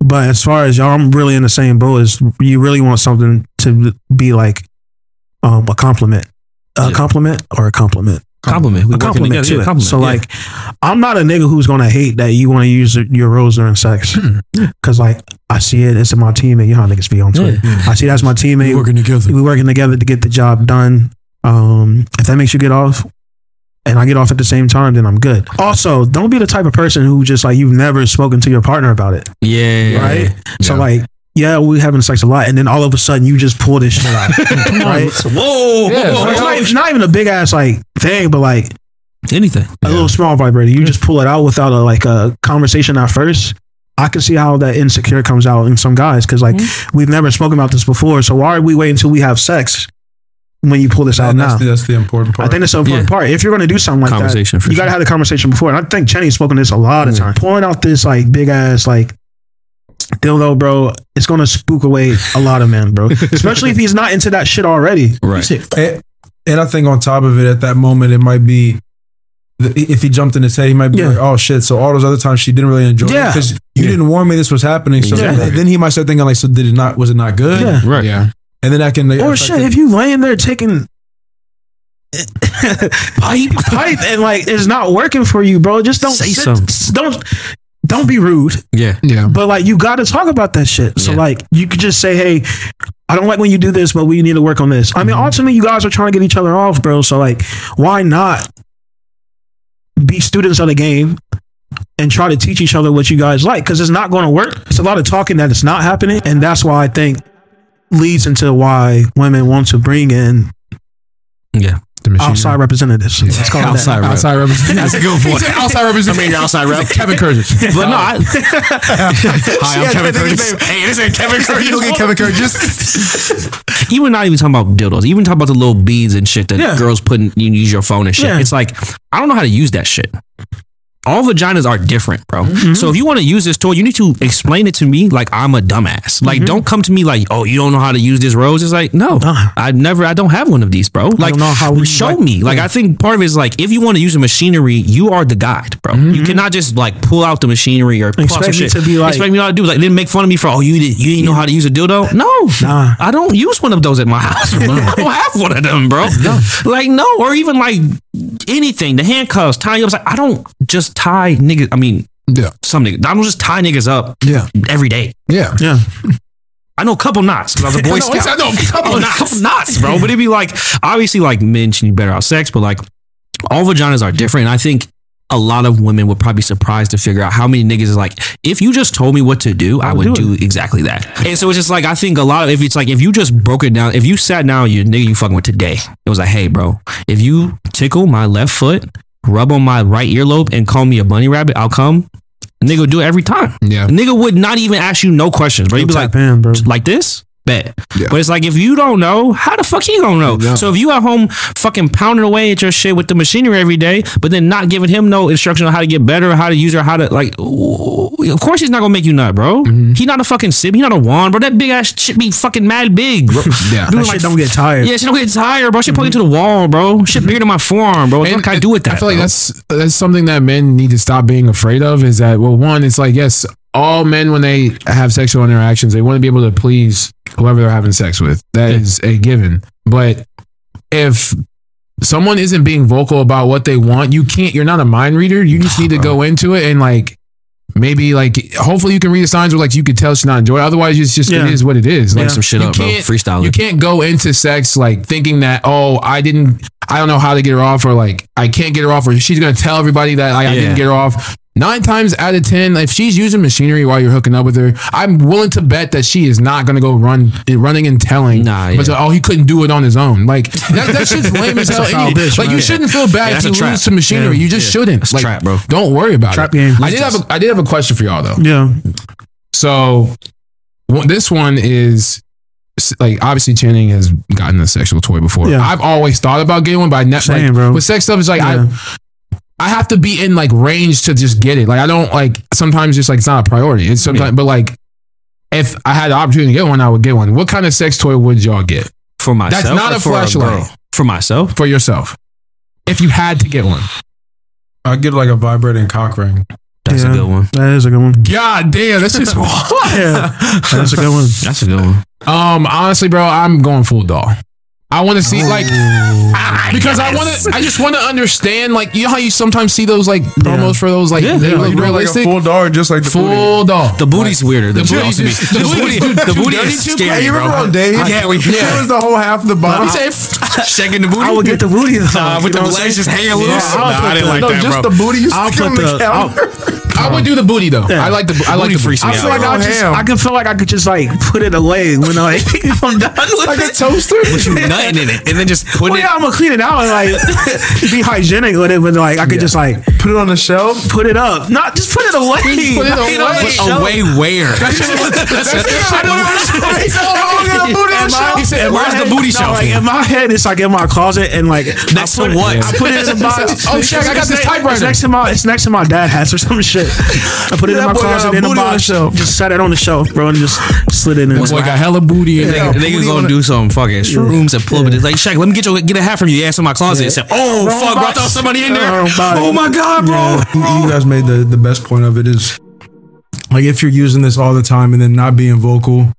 But as far as y'all, I'm really in the same boat. Is you really want something to be like um, a compliment, a Yeah. compliment or a compliment, Compliment. We a compliment Yeah, it. compliment. So yeah. like, I'm not a nigga who's gonna hate that you want to use your rose during sex, because like I see it. It's my teammate. You know how niggas be on Twitter. I see that's my teammate. working together. we working together to get the job done. Um, if that makes you get off, and I get off at the same time, then I'm good. Also, don't be the type of person who just like you've never spoken to your partner about it, yeah, right? So like, yeah, we having sex a lot, and then all of a sudden you just pull this shit out, right? Whoa, Yeah, So like, it's not, it's not even a big ass like thing, but like anything. a little small vibrator. You just pull it out without a like a conversation at first. I can see how that insecure comes out in some guys because like mm-hmm. we've never spoken about this before. So why are we waiting until we have sex when you pull this out And now? that's, the, that's the important part. I think that's the important Yeah. part. If you're going to do something like Conversation, that, for you got to have the conversation before. And I think Chenny's spoken this a lot of mm. times. Pulling out this like big ass like dildo, bro, it's going to spook away a lot of men, bro. Especially if he's not into that shit already. Right. and, and I think on top of it, at that moment, it might be if he jumped in his head, he might be Yeah. like, "Oh shit!" So all those other times she didn't really enjoy Yeah. it because you didn't warn me this was happening. So Exactly. then he might start thinking like, "So did it not? Was it not good?" Yeah. Right. Yeah. And then I can Or shit, if you laying there taking pipe, pipe, and like it's not working for you, bro, just don't Say sit- something. Don't don't be rude. Yeah. Yeah. But like you got to talk about that shit. So Yeah. like you could just say, "Hey, I don't like when you do this, but we need to work on this." I mean, mm-hmm. ultimately, you guys are trying to get each other off, bro. So like, why not be students of the game and try to teach each other what you guys like? Because it's not going to work. It's a lot of talking that it's not happening, and that's why I think leads into why women want to bring in Yeah. The machine. outside representatives. Let's call it that. Outside rep. Outside representation. That's a good point. outside representation. I mean, outside rep. Kevin Curtis. But no, I, Hi, I'm Kevin Curtis. hey, this ain't Kevin Curtis. You get Kevin Curtis. even not even talking about dildos, even talking about the little beads and shit that Yeah. girls put in, you use your phone and shit. Yeah. It's like, I don't know how to use that shit. All vaginas are different, bro. Mm-hmm. So if you want to use this toy, you need to explain it to me like I'm a dumbass. Like, don't come to me like, oh, you don't know how to use this rose. It's like, no, Mm-hmm. Nah. I never, I don't have one of these, bro. Like, how we- show like- me. Like, I think part of it is like, if you want to use a machinery, you are the guide, bro. You cannot just like pull out the machinery or pull out some Mm-hmm. Expect me shit. to be like- expect me not to do like then make fun of me for oh you didn't you didn't know how to use a dildo. No, Nah. I don't use one of those at my house. I don't have one of them, bro. Like no, or even like anything. The handcuffs, tying you up. It's Like I don't just tie niggas. I mean, Yeah. some niggas. I don't just tie niggas up Yeah. every day. Yeah. Yeah. I know a couple knots because I was a boy No, scout. I know a couple couple knots. knots, knots, bro. But it'd be like obviously like men should better out sex, but like all vaginas are different. And I think a lot of women would probably be surprised to figure out how many niggas is like, if you just told me what to do, I would do, exactly that. And so it's just like I think a lot of if it's like if you just broke it down, if you sat down, you nigga you fucking with today, it was like, hey, bro, if you tickle my left foot, rub on my right earlobe, and call me a bunny rabbit, I'll come. A nigga would do it every time. Yeah. A nigga would not even ask you no questions, bro. He'd be like, in, bro. like this? Bet. Yeah. But it's like if you don't know, how the fuck he gonna know? Yeah. So if you at home fucking pounding away at your shit with the machinery every day, but then not giving him no instruction on how to get better, how to use it, how to like, of course he's not gonna make you nut, bro. Mm-hmm. He not a fucking sib, he not a wand, bro. That big ass shit be fucking mad big, bro. Yeah. That shit don't get tired. Yeah, shit don't get tired, bro. Shit pointing to the wall, bro. Shit bigger than my forearm, bro. What can I do with that? I feel like bro? that's that's something that men need to stop being afraid of. Is that well, one, it's like yes, all men when they have sexual interactions, they want to be able to please whoever they're having sex with. That is a given. But if someone isn't being vocal about what they want, you can't. You're not a mind reader. You just need to go into it and like. Maybe like hopefully you can read the signs where like you could tell she's not enjoying. it. Otherwise, it's just Yeah. it is what it is. Like some shit you up, bro. Freestyle You can't go into sex like thinking that oh I didn't I don't know how to get her off or like I can't get her off or she's gonna tell everybody that like, I didn't get her off. Nine times out of ten, if she's using machinery while you're hooking up with her, I'm willing to bet that she is not gonna go run running and telling. Nah, but yeah. oh he couldn't do it on his own. Like that, that shit's lame as hell. That's a you- bitch, like man. you shouldn't feel bad that's if you trap. lose some machinery. Yeah. You just shouldn't. That's like, trap, bro. Don't worry about Trap it. game. I did have a I did have a question for y'all though. Yeah. So one- this one is like obviously Channing has gotten a sexual toy before. Yeah. I've always thought about getting one, but I never like, with sex stuff. It's like Yeah. I I have to be in like range to just get it. Like I don't like sometimes just like it's not a priority. It's sometimes, but like if I had the opportunity to get one, I would get one. What kind of sex toy would y'all get For myself. That's not a for Fleshlight. For myself. for yourself? If you had to get one. I'd get like a vibrating cock ring. That's Yeah. a good one. That is a good one. God damn, that's just Yeah, that's a good one. That's a good one. Um, honestly, bro, I'm going full doll. I want to see oh. like because I want to. I just want to understand like you know how you sometimes see those like promos for those like Yeah, they yeah, look you know, like a realistic. full doll, just like the booty. full doll. The booty's weirder. The, The booty, booty also just- the, the booty, booty- the booty is scary, Hey, you bro. remember on Dave? Yeah, we- It was the whole half of the body. He said, Shaking the booty. I would get the booty though. Nah, with You the know what I'm legs just hanging loose. Yeah, I'll Nah, put I didn't the- like no, that, just bro. the booty. You I'll stick on put the the- counter. I would do the booty though. Yeah. I like the. I like the freaks me I out. feel like I just. I can feel like I could just like put it away when I I'm done with like a toaster. Put you nutting in it and then just put Well, oh, it. yeah, I'm gonna clean it out and like be hygienic with it, but like I could just like Put it on the shelf. put it up, not just put it away. Put it Not away. on the Put shelf. Away where? He said, "Where's the head- booty no, shelf?" Like in my head, it's like in my closet, and like Next to what? I put it in a box. Oh, shit, I got this typewriter. It's next to my. It's next to my dad hats or some shit. I put it in my closet in a the box. shelf. Just set it on the shelf, bro, and just slid it in. Boy got hella booty in They, there. they can booty go on and it. do some fucking shrooms and pull it. It's like, Shaq, let me get you get a hat from you. You asked in my closet. It said, oh, Wrong fuck, bro, I box. thought somebody in there. Oh my God, bro. You, you guys made the, the best point of it is like if you're using this all the time and then not being vocal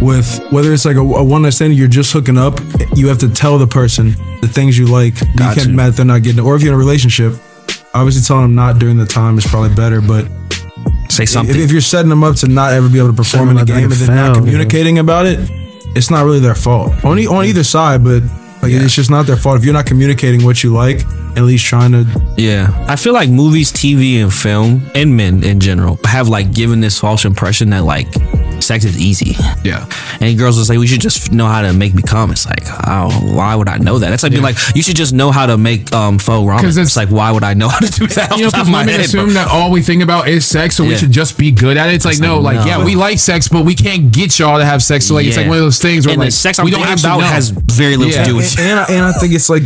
with whether it's like a, a one night stand you're just hooking up you have to tell the person the things you like you can't to. mad that they're not getting it or if you're in a relationship obviously telling them not during the time is probably better but Say something. if you're setting them up to not ever be able to perform in the game and then a not fail, communicating about it it's not really their fault. On, e- on either side but like it's just not their fault. If you're not communicating what you like at least trying to Yeah, I feel like movies, TV, and film, and men in general, have like given this false impression that like sex is easy. Yeah. And girls will like, we should just know how to make me come. It's like, oh, why would I know that? It's like being like you should just know how to make um faux ramen. 'Cause It's, it's- like why would I know how to do that? You know, the top because of my women head, bro? assume that all we think about is sex, so we should just be good at it. It's like, It's no, like, like, yeah, we like sex, but we can't get y'all to have sex. So, like, it's like one of those things where, and like, the sex I'm we don't have actually about know. has very little Yeah. to do with. and, and, I, and I think it's like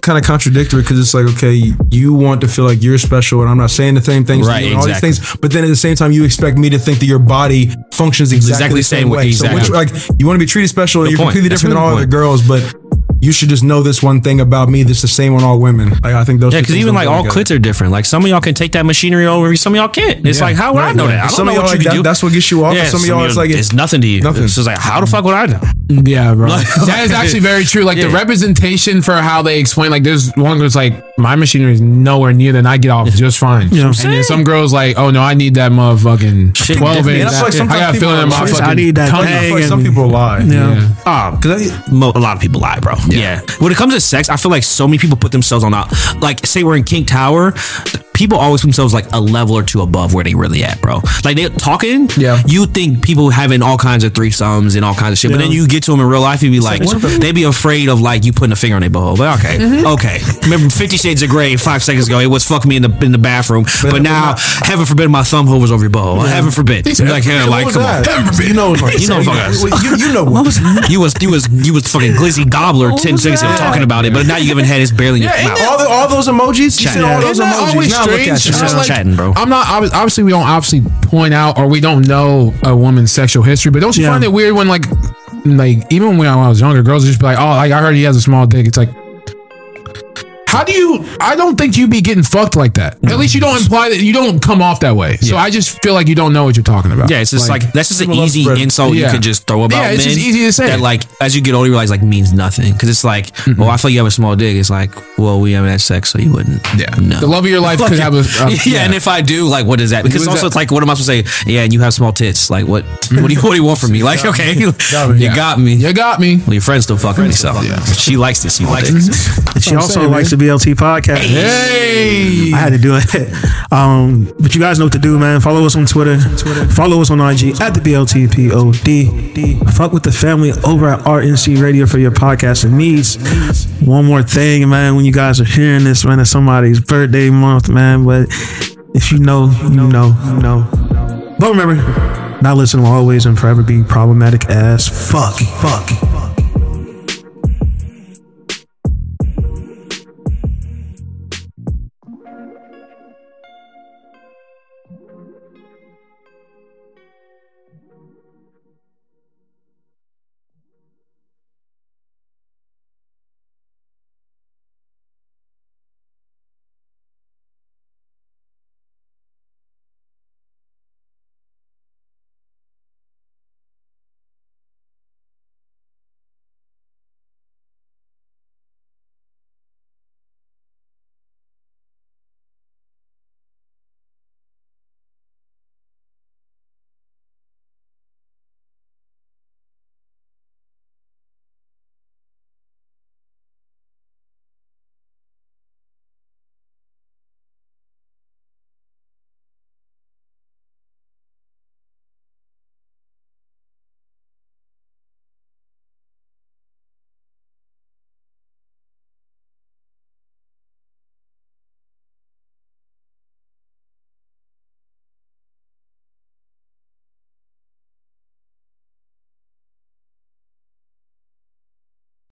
kind of contradictory because it's like okay you want to feel like you're special and i'm not saying the same things Right, you and all these things but then at the same time you expect me to think that your body functions exactly, Exactly the same way exactly. so which, like you want to be treated special and Good you're point. completely That's different than all other girls but you should just know this one thing about me that's the same on all women like i think those Yeah, two because even like all together. clits are different. Like some of y'all can take that machinery over, some of y'all can't. It's Yeah. like how would I know yeah. that? I don't Some know of y'all, what you like, can that- do. that's what gets you off, and some of y'all, it's like, it's nothing to you. nothing. It's just like how the fuck would I know? Yeah, bro. that is actually very true. Like the representation for how they explain, like there's one that's like my machinery is nowhere near that, I get off just fine. You know what I'm and then some girls like, oh no, I need that motherfucking Shit twelve inch. And I feel like I sometimes got feeling in people my are- fucking. I need that tummy. I feel thing like some people lie Yeah. Um, because a lot of people lie, bro. Yeah. When it comes to sex, I feel like so many people put themselves on a like say we're in King Tower. People always themselves like a level or two above where they really at, bro. Like they talking, Yeah. You think people having all kinds of threesomes and all kinds of shit, but then you get to them in real life, you be like, they be afraid of like you putting a finger on their butthole. But okay, Mm-hmm. okay. Remember Fifty Shades of Grey five seconds ago? It was fuck me in the in the bathroom, but, now heaven forbid my thumb hovers over your butthole. Heaven forbid. He like, yeah, like come that? on. you know You know what you, you know what, was You was you was you was fucking glizzy gobbler ten seconds ago talking about it, but now you haven't had his barely in your mouth. all, the, all those emojis you said all those emojis always now look strange? just like- chatting, bro. I'm not obviously we don't obviously point out or we don't know a woman's sexual history, but don't you Yeah. find it weird when like like even when I was younger, girls would just be like, "Oh, like, I heard he has a small dick." It's like. How do you? I don't think you'd be getting fucked like that. At least you don't imply that you don't come off that way. So I just feel like you don't know what you're talking about. Yeah, it's just like, that's just an people love easy spread- insult Yeah. you can just throw about Yeah, it's men. just easy to say. That like as you get older, you realize like means nothing because it's like, well, I feel like you have a small dick. It's like, well, we haven't had sex, so you wouldn't. yeah. no. The love of your life could have a, a yeah, and if I do, like, what is that? Because What is also, that? it's like, what am I supposed to say? Yeah, and you have small tits. Like, what? What do you what do you want from me? Like, okay, you Yeah. got me. you got me. Well, your friend still fucking me, so she likes this. You like it. She also likes the BLT podcast. Hey, I had to do it. Um, but you guys know what to do, man. Follow us on Twitter. Follow us on IG at the BLTPOD. Fuck with the family over at RNC Radio for your podcasting needs. One more thing, man. When you guys are hearing this, man, it's somebody's birthday month, man. But if you know, you know, you know. But remember, not listen will always and forever be problematic as fuck. Fuck.